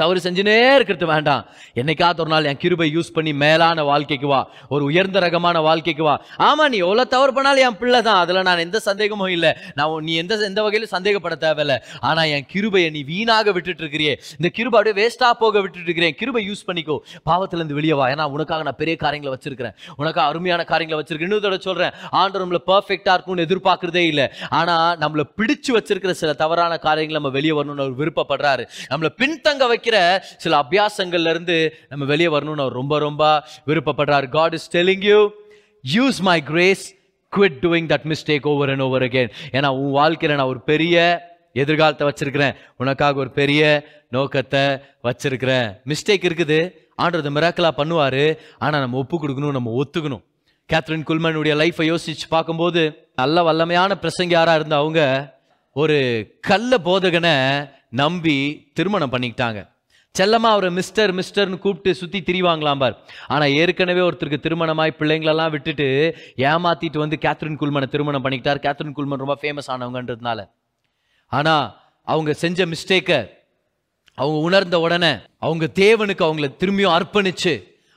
தவறு செஞ்சுனே இருக்கிறது வேண்டாம். என்னைக்காவது ஒரு நாள் என் கிருபை யூஸ் பண்ணி மேலான வாழ்க்கைக்கு வா. ஒரு உயர்ந்த ரகமான வாழ்க்கைக்கு வா. ஆமா நீ எவ்வளவு தவறு பண்ணாலும் என் பிள்ளை தான். அதுல நான் எந்த சந்தேகமும் இல்லை. நான் உன் நீ எந்த எந்த வகையிலும் சந்தேகப்பட தேவையில்ல. ஆனா என் கிருபையை நீ வீணாக விட்டுட்டு இருக்கிறியே இந்த கிருபை அப்படியே வேஸ்டா போக விட்டுட்டு இருக்கிறேன் கிருபை யூஸ் பண்ணிக்கோ. பாவத்துல இருந்து வெளியே வா. ஏன்னா உனக்காக நான் பெரிய காரியங்களை வச்சிருக்கிறேன். உனக்காக அருமையான காரியங்களை வச்சிருக்கேன் இன்னொரு தடவை சொல்றேன். ஆண்டு நம்மள பெர்ஃபெக்டா இருக்கும்னு எதிர்பார்க்கறதே இல்லை. ஆனா நம்மள பிடிச்சு வச்சிருக்கிற சில தவறான காரியங்களை நம்ம வெளியே வரணும்னு அவர் விருப்பப்படுறாரு. நம்மள பின்தங்க வைக்க வைக்கிற சில அபியாசங்கள்ல இருந்து நம்ம வெளியே வரணும்னு அவர் ரொம்ப ரொம்ப விருப்பப்படுறாரு. God is telling you use my grace quit doing that mistake over and over again ஏன்னா உன் வாழ்க்கையில நான் ஒரு பெரிய எதிர்காலத்தை வச்சிருக்கிறேன். உனக்காக ஒரு பெரிய நோக்கத்தை வச்சிருக்கிறேன். மிஸ்டேக் இருக்குது. ஆண்டது மிராக்கலாக பண்ணுவாரு. ஆனா நம்ம ஒப்பு கொடுக்கணும் நம்ம ஒத்துக்கணும். கேத்ரின் குல்மனுடைய லைஃப்பை யோசிச்சு பார்க்கும்போது நல்ல வல்லமையான பிரசங்க யாரா இருந்த அவங்க ஒரு கள்ள போதகனை நம்பி திருமணம் பண்ணிக்கிட்டாங்க. செல்லமாக அவரை மிஸ்டர் மிஸ்டர்னு கூப்பிட்டு சுற்றி திரிவாங்களாம் பார். ஆனால் ஏற்கனவே ஒருத்தருக்கு திருமணமாய் பிள்ளைங்களெல்லாம் விட்டுட்டு ஏமாத்திட்டு வந்து கேத்ரின் குல்மனை திருமணம் பண்ணிக்கிட்டார். கேத்ரின் குல்மன் ரொம்ப ஃபேமஸ் ஆனவங்கன்றதுனால. ஆனால் அவங்க செஞ்ச மிஸ்டேக்கை அவங்க உணர்ந்த உடனே அவங்க தேவனுக்கு அவங்கள திரும்பியும் அர்ப்பணிச்சு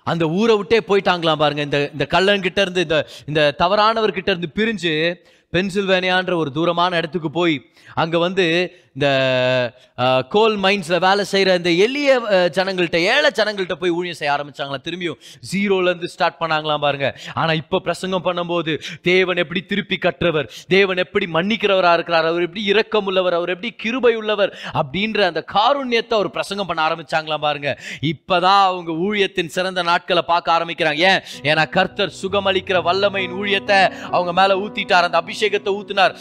அந்த ஊரை விட்டே போயிட்டாங்களாம் பாருங்க. இந்த இந்த கள்ளன்கிட்ட இருந்து இந்த இந்த தவறானவர்கிட்ட இருந்து பிரிஞ்சு பென்சில்வேனியான்ற ஒரு தூரமான இடத்துக்கு போய் அங்கே வந்து இந்த கோல் மைன்ஸில் வேலை செய்யற இந்த எளிய ஜனங்கள்கிட்ட ஏழை ஜனங்கள்கிட்ட போய் ஊழியம் செய்ய ஆரம்பித்தாங்களா திரும்பியும் ஜீரோலேருந்து ஸ்டார்ட் பண்ணாங்களாம் பாருங்க. ஆனால் இப்போ பிரசங்கம் பண்ணும்போது தேவன் எப்படி திருப்பி கற்றவர் தேவன் எப்படி மன்னிக்கிறவராக இருக்கிறார் அவர் எப்படி இரக்கம் உள்ளவர் அவர் எப்படி கிருபை உள்ளவர் அப்படின்ற அந்த காருண்யத்தை அவர் பிரசங்கம் பண்ண ஆரம்பிச்சாங்களாம் பாருங்க. இப்போதான் அவங்க ஊழியத்தின் சிறந்த நாட்களை பார்க்க ஆரம்பிக்கிறாங்க. ஏன்? ஏன்னா கர்த்தர் சுகமளிக்கிற வல்லமையின் ஊழியத்தை அவங்க மேலே ஊத்திட்டார். அந்த அபிஷேகத்தை ஊத்தினார்.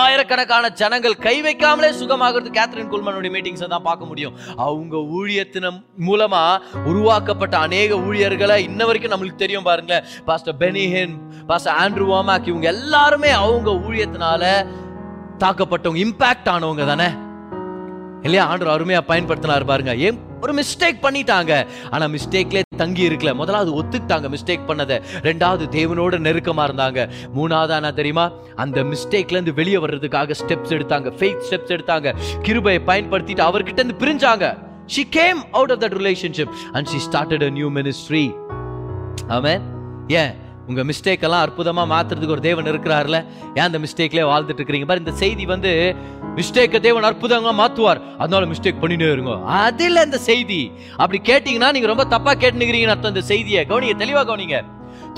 ஆயிரக்கணக்கான ஜனங்கள் கை வைக்காமலே சுகமாகிறது கேத்ரின் குல்மனுடைய மீட்டிங்ஸை தான் பார்க்க முடியும். அவங்க ஊழியத்தின மூலமா உருவாக்கப்பட்ட அநேக ஊழியர்களை இன்ன வரைக்கும் நம்மளுக்கு தெரியும் பாருங்களேன். Pastor Benny Hinn pastor Andrew Womack இவங்க எல்லாருமே அவங்க ஊழியத்தினால தாக்கப்பட்டவங்க இம்பாக்ட் ஆனவங்க தானே. இல்லையா? ஆண்டு அருமையா பயன்படுத்தினார் பாருங்க. ஏன் ஒரு மிஸ்டேக் பண்ணிட்டாங்க. ஆனா மிஸ்டேக்லே தங்கி இருக்கல. முதலாவது ஒத்துக்கிட்டாங்க மிஸ்டேக் பண்ணதை. ரெண்டாவது தேவனோட நெருக்கமா இருந்தாங்க. மூணாவது ஆனா தெரியுமா? அந்த மிஸ்டேக்ல இருந்து வெளியே வர்றதுக்காக ஸ்டெப்ஸ் எடுத்தாங்க. ஃபேக் ஸ்டெப்ஸ் எடுத்தாங்க. கிருபையை பயன்படுத்திட்டு அவர்கிட்ட இருந்து பிரிஞ்சாங்க. She came out of that relationship and she started a new ministry amen ஏன்? உங்கள் மிஸ்டேக்கெல்லாம் அற்புதமாக மாற்றுறதுக்கு ஒரு தேவன் இருக்கிறார்ல. ஏன் அந்த மிஸ்டேக்லேயே வாழ்ந்துட்டு இருக்கிறீங்க? பாரு இந்த செய்தி வந்து மிஸ்டேக்கை தேவன் அற்புதமாக மாற்றுவார் அதனால மிஸ்டேக் பண்ணினே இருங்க. அது இந்த செய்தி. அப்படி கேட்டிங்கன்னா நீங்கள் ரொம்ப தப்பாக கேட்டுனுக்கிறீங்கன்னு அர்த்தம் இந்த செய்தியை. கவனிங்க தெளிவாக கவனிங்க.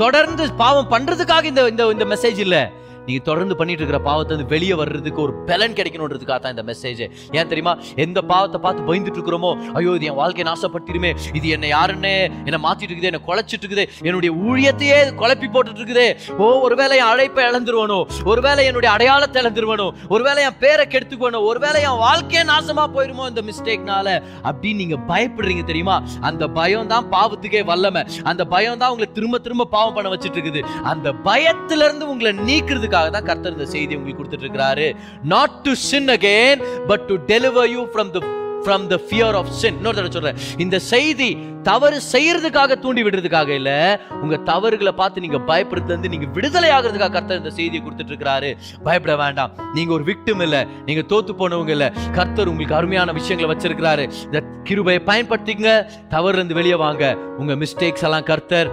தொடர்ந்து பாவம் பண்ணுறதுக்காக இந்த இந்த இந்த மெசேஜ் இல்லை. நீங்க தொடர்ந்து பண்ணிட்டு இருக்கிற பாவத்தை வந்து வெளியே வர்றதுக்கு ஒரு பலன் கிடைக்கணுன்றதுக்காக தான் இந்த மெசேஜ் ஏன் தெரியுமா? எந்த பாவத்தை பார்த்து பயந்துட்டு இருக்கிறோமோ ஐயோ இது என் வாழ்க்கையை நாசப்பட்டிருமே இது என்னை யாருன்னு என்னை மாத்திட்டு இருக்குது என்னை குலைச்சிட்டு இருக்குது என்னுடைய ஊழியத்தையே குழப்பி போட்டுட்டு இருக்குது ஓ ஒருவேளை என் அழைப்பை இழந்துருவனோ? ஒருவேளை என்னுடைய அடையாளத்தை இழந்துருவனோ? ஒருவேளை என் பேரை கெடுத்துக்குவனோ? ஒருவேளை என் வாழ்க்கையே நாசமா போயிருமோ இந்த மிஸ்டேக்னால அப்படின்னு நீங்க பயப்படுறீங்க தெரியுமா? அந்த பயம் தான் பாவத்துக்கே வல்லமை. அந்த பயம் தான் உங்களை திரும்ப திரும்ப பாவம் பண்ண வச்சுட்டு இருக்குது அந்த பயத்துல இருந்து உங்களை நீக்கிறதுக்காக தான் கர்த்தர் இந்த செய்தி உங்களுக்கு கொடுத்துட்டு இருக்கிறாரு not to sin again but to deliver you from the from the fear of sin இன்னொரு தடவை சொல்றேன். இந்த செய்தி தவறு செய்யறதுக்காக தூண்டி விடுறதுக்காக இல்ல உங்க தவறுகளை பார்த்து நீங்க பயப்படுறது வந்து நீங்க விடுதலை ஆகிறதுக்காக கர்த்தர் இந்த செய்தியை கொடுத்துட்டு இருக்கிறாரு பயப்பட வேண்டாம். நீங்க ஒரு விக்டிம் இல்ல நீங்க தோத்து போனவங்க இல்ல. கர்த்தர் உங்களுக்கு அருமையான விஷயங்களை வச்சிருக்கிறாரு. இந்த கிருபையை பயன்படுத்திங்க தவறு இருந்து வெளியே வாங்க. உங்க மிஸ்டேக்ஸ் எல்லாம் கர்த்தர்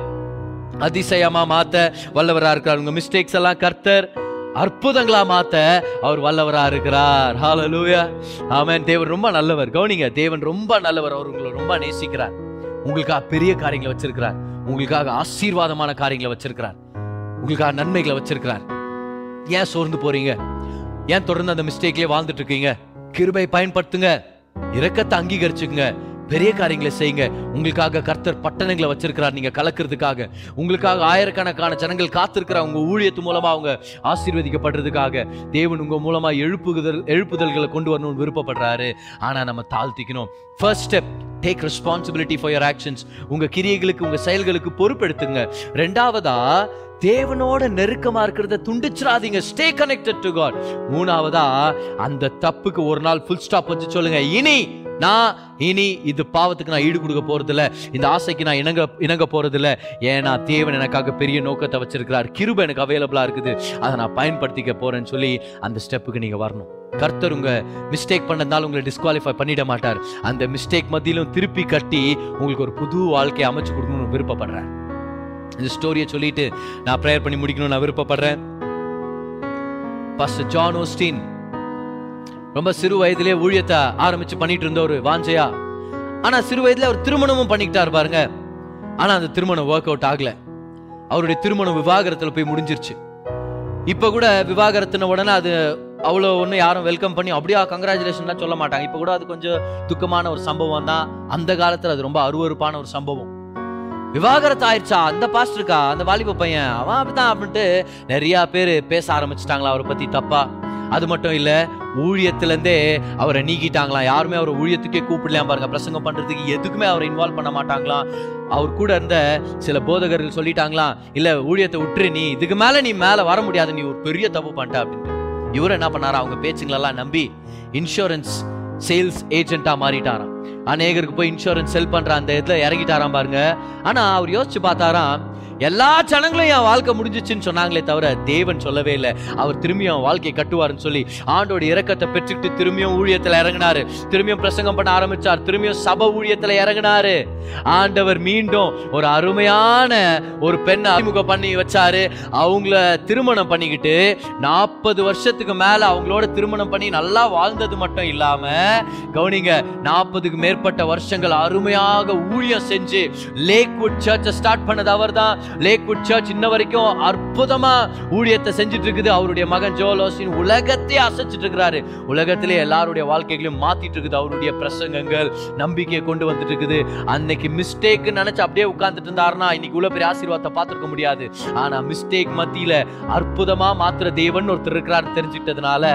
அதிசயமா மாத்த வல்லவரா இருக்கிறார். உங்க மிஸ்டேக்ஸ் எல்லாம் கர்த்தர் அற்புதங்களா மாத்த அவர் வல்லவரா இருக்கிறார். ஹalleluya ஆமென் தேவன் ரொம்ப நல்லவர். கவனிங்க தேவன் ரொம்ப நல்லவர். அவர் உங்களை ரொம்ப நேசிக்கிறார். உங்களுக்காக பெரிய காரியங்களை வச்சிருக்கிறார். உங்களுக்காக ஆசீர்வாதமான காரியங்களை வச்சிருக்கிறார். உங்களுக்காக நன்மைகளை வச்சிருக்கிறார். ஏன் சோர்ந்து போறீங்க? ஏன் தொடர்ந்து அந்த மிஸ்டேக்லயே வாழ்ந்துட்டு இருக்கீங்க? கிருபை பயன்படுத்துங்க. இரக்கத்தை அங்கீகரிச்சுக்குங்க. பெரிய காரியங்களை செய்யுங்க. உங்களுக்காக கர்த்தர் பட்டணங்களை வச்சிருக்கிறார். நீங்க கலக்கிறதுக்காக. உங்களுக்காக ஆயிரக்கணக்கான ஜனங்கள் காத்திருக்கிற உங்க ஊழியத்து மூலமா அவங்க ஆசீர்வதிக்கப்படுறதுக்காக. தேவன் உங்க மூலமா எழுப்புதல் எழுப்புதல்களை கொண்டு வரணும்னு விருப்பப்படுறாரு. ஆனா நம்ம தாழ்த்திக்கணும். First step take responsibility for your actions உங்க கிரியைகளுக்கு உங்க செயல்களுக்கு பொறுப்பெடுத்துங்க. ரெண்டாவதா தேவனோட நெருக்கமா இருக்கிறத துண்டிச்சிடாதீங்க. ஸ்டே கனெக்டட் டு காட் மூணாவதா அந்த தப்புக்கு ஒரு நாள் ஃபுல் ஸ்டாப் வச்சு சொல்லுங்க. இனி நான் இனி இது பாவத்துக்கு நான் ஈடு கொடுக்க போறதில்ல. இந்த ஆசைக்கு நான் இணங்க இணங்க போறதில்ல. ஏன்னா தேவன் எனக்காக பெரிய நோக்கத்தை வச்சிருக்கிறார். கிருப எனக்கு அவைலபிளா இருக்குது. அதை நான் பயன்படுத்திக்க போறேன்னு சொல்லி அந்த ஸ்டெப்புக்கு நீங்க வரணும். கர்த்தர் உங்க மிஸ்டேக் பண்ணதுனால உங்களை டிஸ்குவாலிஃபை பண்ணிட மாட்டார். அந்த மிஸ்டேக் மத்தியிலும் திருப்பி கட்டி உங்களுக்கு ஒரு புது வாழ்க்கையை அமைச்சு கொடுக்கணும்னு விருப்பப்படுறேன். இந்த ஸ்டோரியை சொல்லிட்டு நான் ப்ரேயர் பண்ணி முடிக்கணும்னு நான் விருப்பப்படுறேன். பாஸ்டர் ஜான் ஓஸ்டின் ரொம்ப சிறு வயதிலே ஊழியத்தை ஆரம்பிச்சு பண்ணிட்டு இருந்த ஒரு வாஞ்சையா? ஆனா சிறு வயதுல அவர் திருமணமும் பண்ணிக்கிட்டாரு பாருங்க. ஆனா அந்த திருமணம் ஒர்க் அவுட் ஆகல. அவருடைய திருமணம் விவாகரத்துல போய் முடிஞ்சிருச்சு. இப்ப கூட விவாகரத்துன உடனே அது அவ்வளோ ஒன்றும் யாரும் வெல்கம் பண்ணி அப்படியா கங்க்ராச்சுலேஷன்லாம் சொல்ல மாட்டாங்க. இப்போ கூட அது கொஞ்சம் துக்கமான ஒரு சம்பவம் தான். அந்த காலத்தில் அது ரொம்ப அருவருப்பான ஒரு சம்பவம். விவாகரத்து ஆயிடுச்சா? அந்த பாஸ்டருக்கா அந்த வாலிப பையன்? அவன் அப்படிதான் அப்படின்ட்டு நிறையா பேர் பேச ஆரம்பிச்சிட்டாங்களா அவரை பற்றி தப்பா? அது மட்டும் இல்லை ஊழியத்துலேருந்தே அவரை நீக்கிட்டாங்களாம். யாருமே அவரை ஊழியத்துக்கே கூப்பிடலாம் பாருங்க. பிரசங்கம் பண்ணுறதுக்கு எதுக்குமே அவரை இன்வால்வ் பண்ண மாட்டாங்களாம். அவர் கூட இருந்த சில போதகர்கள் சொல்லிட்டாங்களாம் இல்லை ஊழியத்தை விட்டுரு நீ. இதுக்கு மேலே நீ மேலே வர முடியாது. நீ ஒரு பெரிய தப்பு பண்ணிட்ட அப்படின்ட்டு. இவர் என்ன பண்ணாரா அவங்க பேச்சுங்களெல்லாம் நம்பி இன்சூரன்ஸ் சேல்ஸ் ஏஜென்ட்டாக மாறிட்டாராம். அநேகருக்கு போய் இன்சூரன்ஸ் செல் பண்ணுற அந்த இதில் இறங்கிட்டாராம் பாருங்க. ஆனால் அவர் யோசிச்சு பார்த்தாராம் எல்லா ஜனங்களும் என் வாழ்க்கை முடிஞ்சிச்சுன்னு சொன்னாங்களே தவிர தேவன் சொல்லவே இல்லை. அவர் திரும்பியும் அவன் வாழ்க்கையை கட்டுவாருன்னு சொல்லி ஆண்டோட இறக்கத்தை பெற்றுக்கிட்டு திரும்பியும் ஊழியத்தில் இறங்கினாரு. திரும்பியும் பிரசங்கம் பண்ண ஆரம்பிச்சார். திரும்பியும் சபை ஊழியத்தில் இறங்கினாரு. ஆண்டவர் மீண்டும் ஒரு அருமையான ஒரு பெண்ணை அறிமுகம் பண்ணி வச்சாரு. அவங்கள திருமணம் பண்ணிக்கிட்டு நாற்பது வருஷத்துக்கு மேல அவங்களோட திருமணம் பண்ணி நல்லா வாழ்ந்தது மட்டும் இல்லாம கவனிங்க நாற்பதுக்கு மேற்பட்ட வருஷங்கள் அருமையாக ஊழியம் செஞ்சு லேக்வுட் சர்ச்சை ஸ்டார்ட் பண்ணது அவர்தான். லேக்வுட் சர்ச் இன்ன வரைக்கும் அற்புதமா ஊழியத்தை செஞ்சுட்டு இருக்குது அவருடைய மகன் ஜோலோசின் உலகத்தையே அசைச்சிட்டு இருக்கிறாரு. உலகத்திலே எல்லாருடைய வாழ்க்கைகளையும் மாத்திட்டு இருக்குது அவருடைய பிரசங்கங்கள் நம்பிக்கையை கொண்டு வந்துட்டு இருக்குது அன்னைக்கு மிஸ்டேக் நினைச்சு அப்படியே உட்கார்ந்துட்டு இருந்தாருன்னா இன்னைக்கு உள்ள பெரிய ஆசீர்வாதத்தை பார்த்துருக்க முடியாது. ஆனா மிஸ்டேக் மத்தியில அற்புதமா மாத்திர தேவன் ஒருத்தர் இருக்கிறாரு தெரிஞ்சுக்கிட்டதுனால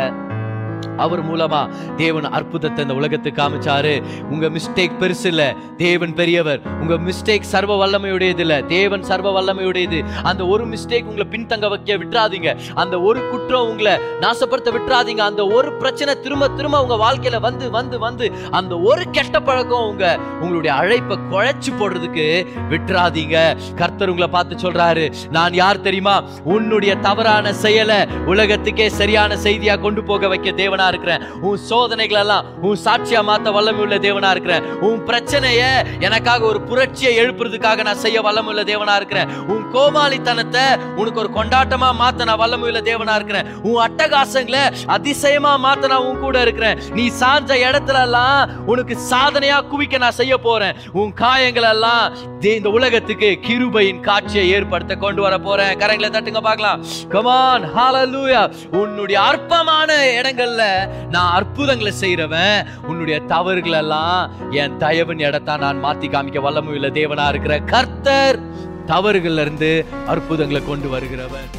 அவர் மூலமா தேவன் அற்புதத்தை இந்த உலகத்துக்கு காமிச்சாரு. உங்க மிஸ்டேக் பெருசு இல்ல. தேவன் பெரியவர். உங்க மிஸ்டேக் சர்வ வல்லமையுடையது இல்ல. தேவன் சர்வ வல்லமையுடையது. அந்த ஒரு மிஸ்டேக் உங்களை பின்தங்க வைக்க விட்டுறாதீங்க. அந்த ஒரு குற்றம் உங்களை நாசப்படுத்த விட்டுறாதீங்க. அந்த ஒரு பிரச்சனை திரும்ப திரும்ப உங்க வாழ்க்கையில வந்து வந்து வந்து அந்த ஒரு கெட்ட பழக்கம் உங்க உங்களுடைய அழைப்பை குழைச்சு போடுறதுக்கு விட்டுறாதீங்க. கர்த்தர் உங்களை பார்த்து சொல்றாரு நான் யார் தெரியுமா? உன்னுடைய தவறான செயலை உலகத்துக்கே சரியான செய்தியா கொண்டு போக வைக்க தேவன் இருக்கிறேன். உன் சோதனைகள் எல்லாம் உன் சாட்சியா மாத்த வல்லமை உள்ள தேவனா இருக்கிறேன். உன் பிரச்சனைய எனக்காக ஒரு புரட்சியை எழுப்புறதுக்காக நான் செய்ய வல்லமை உள்ள தேவனா இருக்கிறேன். உன் கோமாளித்தனத்தை உனக்கு ஒரு கொண்டாட்டமா மாத்த நான் வல்லமை உள்ள தேவனா இருக்கிறேன். உன் அட்டகாசங்களை அதிசயமா மாத்த நான் உன் கூட இருக்கிறேன். நீ சாஞ்ச இடத்துல எல்லாம் உனக்கு சாதனையா குவிக்க நான் செய்ய போறேன். உன் காயங்கள் எல்லாம் தே- இந்த உலகத்துக்கு கிருபையின் காட்சியை ஏற்படுத்த கொண்டு வர போறேன். கரங்களை தட்டுங்க பார்க்கலாம். கமான் ஹாலலூயா உன்னுடைய அற்பமான இடங்கள்ல நான் அற்புதங்களை செய்கிறவன் உன்னுடைய தவறுகள் எல்லாம் என் தயவின் இடத்தான் நான் மாத்தி காமிக்க வல்லமையுள்ள தேவனா இருக்கிற கர்த்தர் தவறுகள்ல இருந்து அற்புதங்களை கொண்டு வருகிறவன்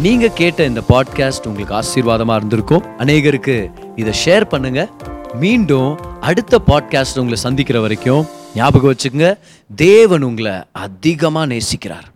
நீங்க கேட்ட இந்த பாட்காஸ்ட் உங்களுக்கு ஆசீர்வாதமா இருந்திருக்கும். அநேகருக்கு இதை ஷேர் பண்ணுங்க. மீண்டும் அடுத்த பாட்காஸ்ட் உங்களை சந்திக்கிற வரைக்கும் ஞாபகம் வச்சுக்கோங்க. தேவன் உங்களை அதிகமா நேசிக்கிறார்.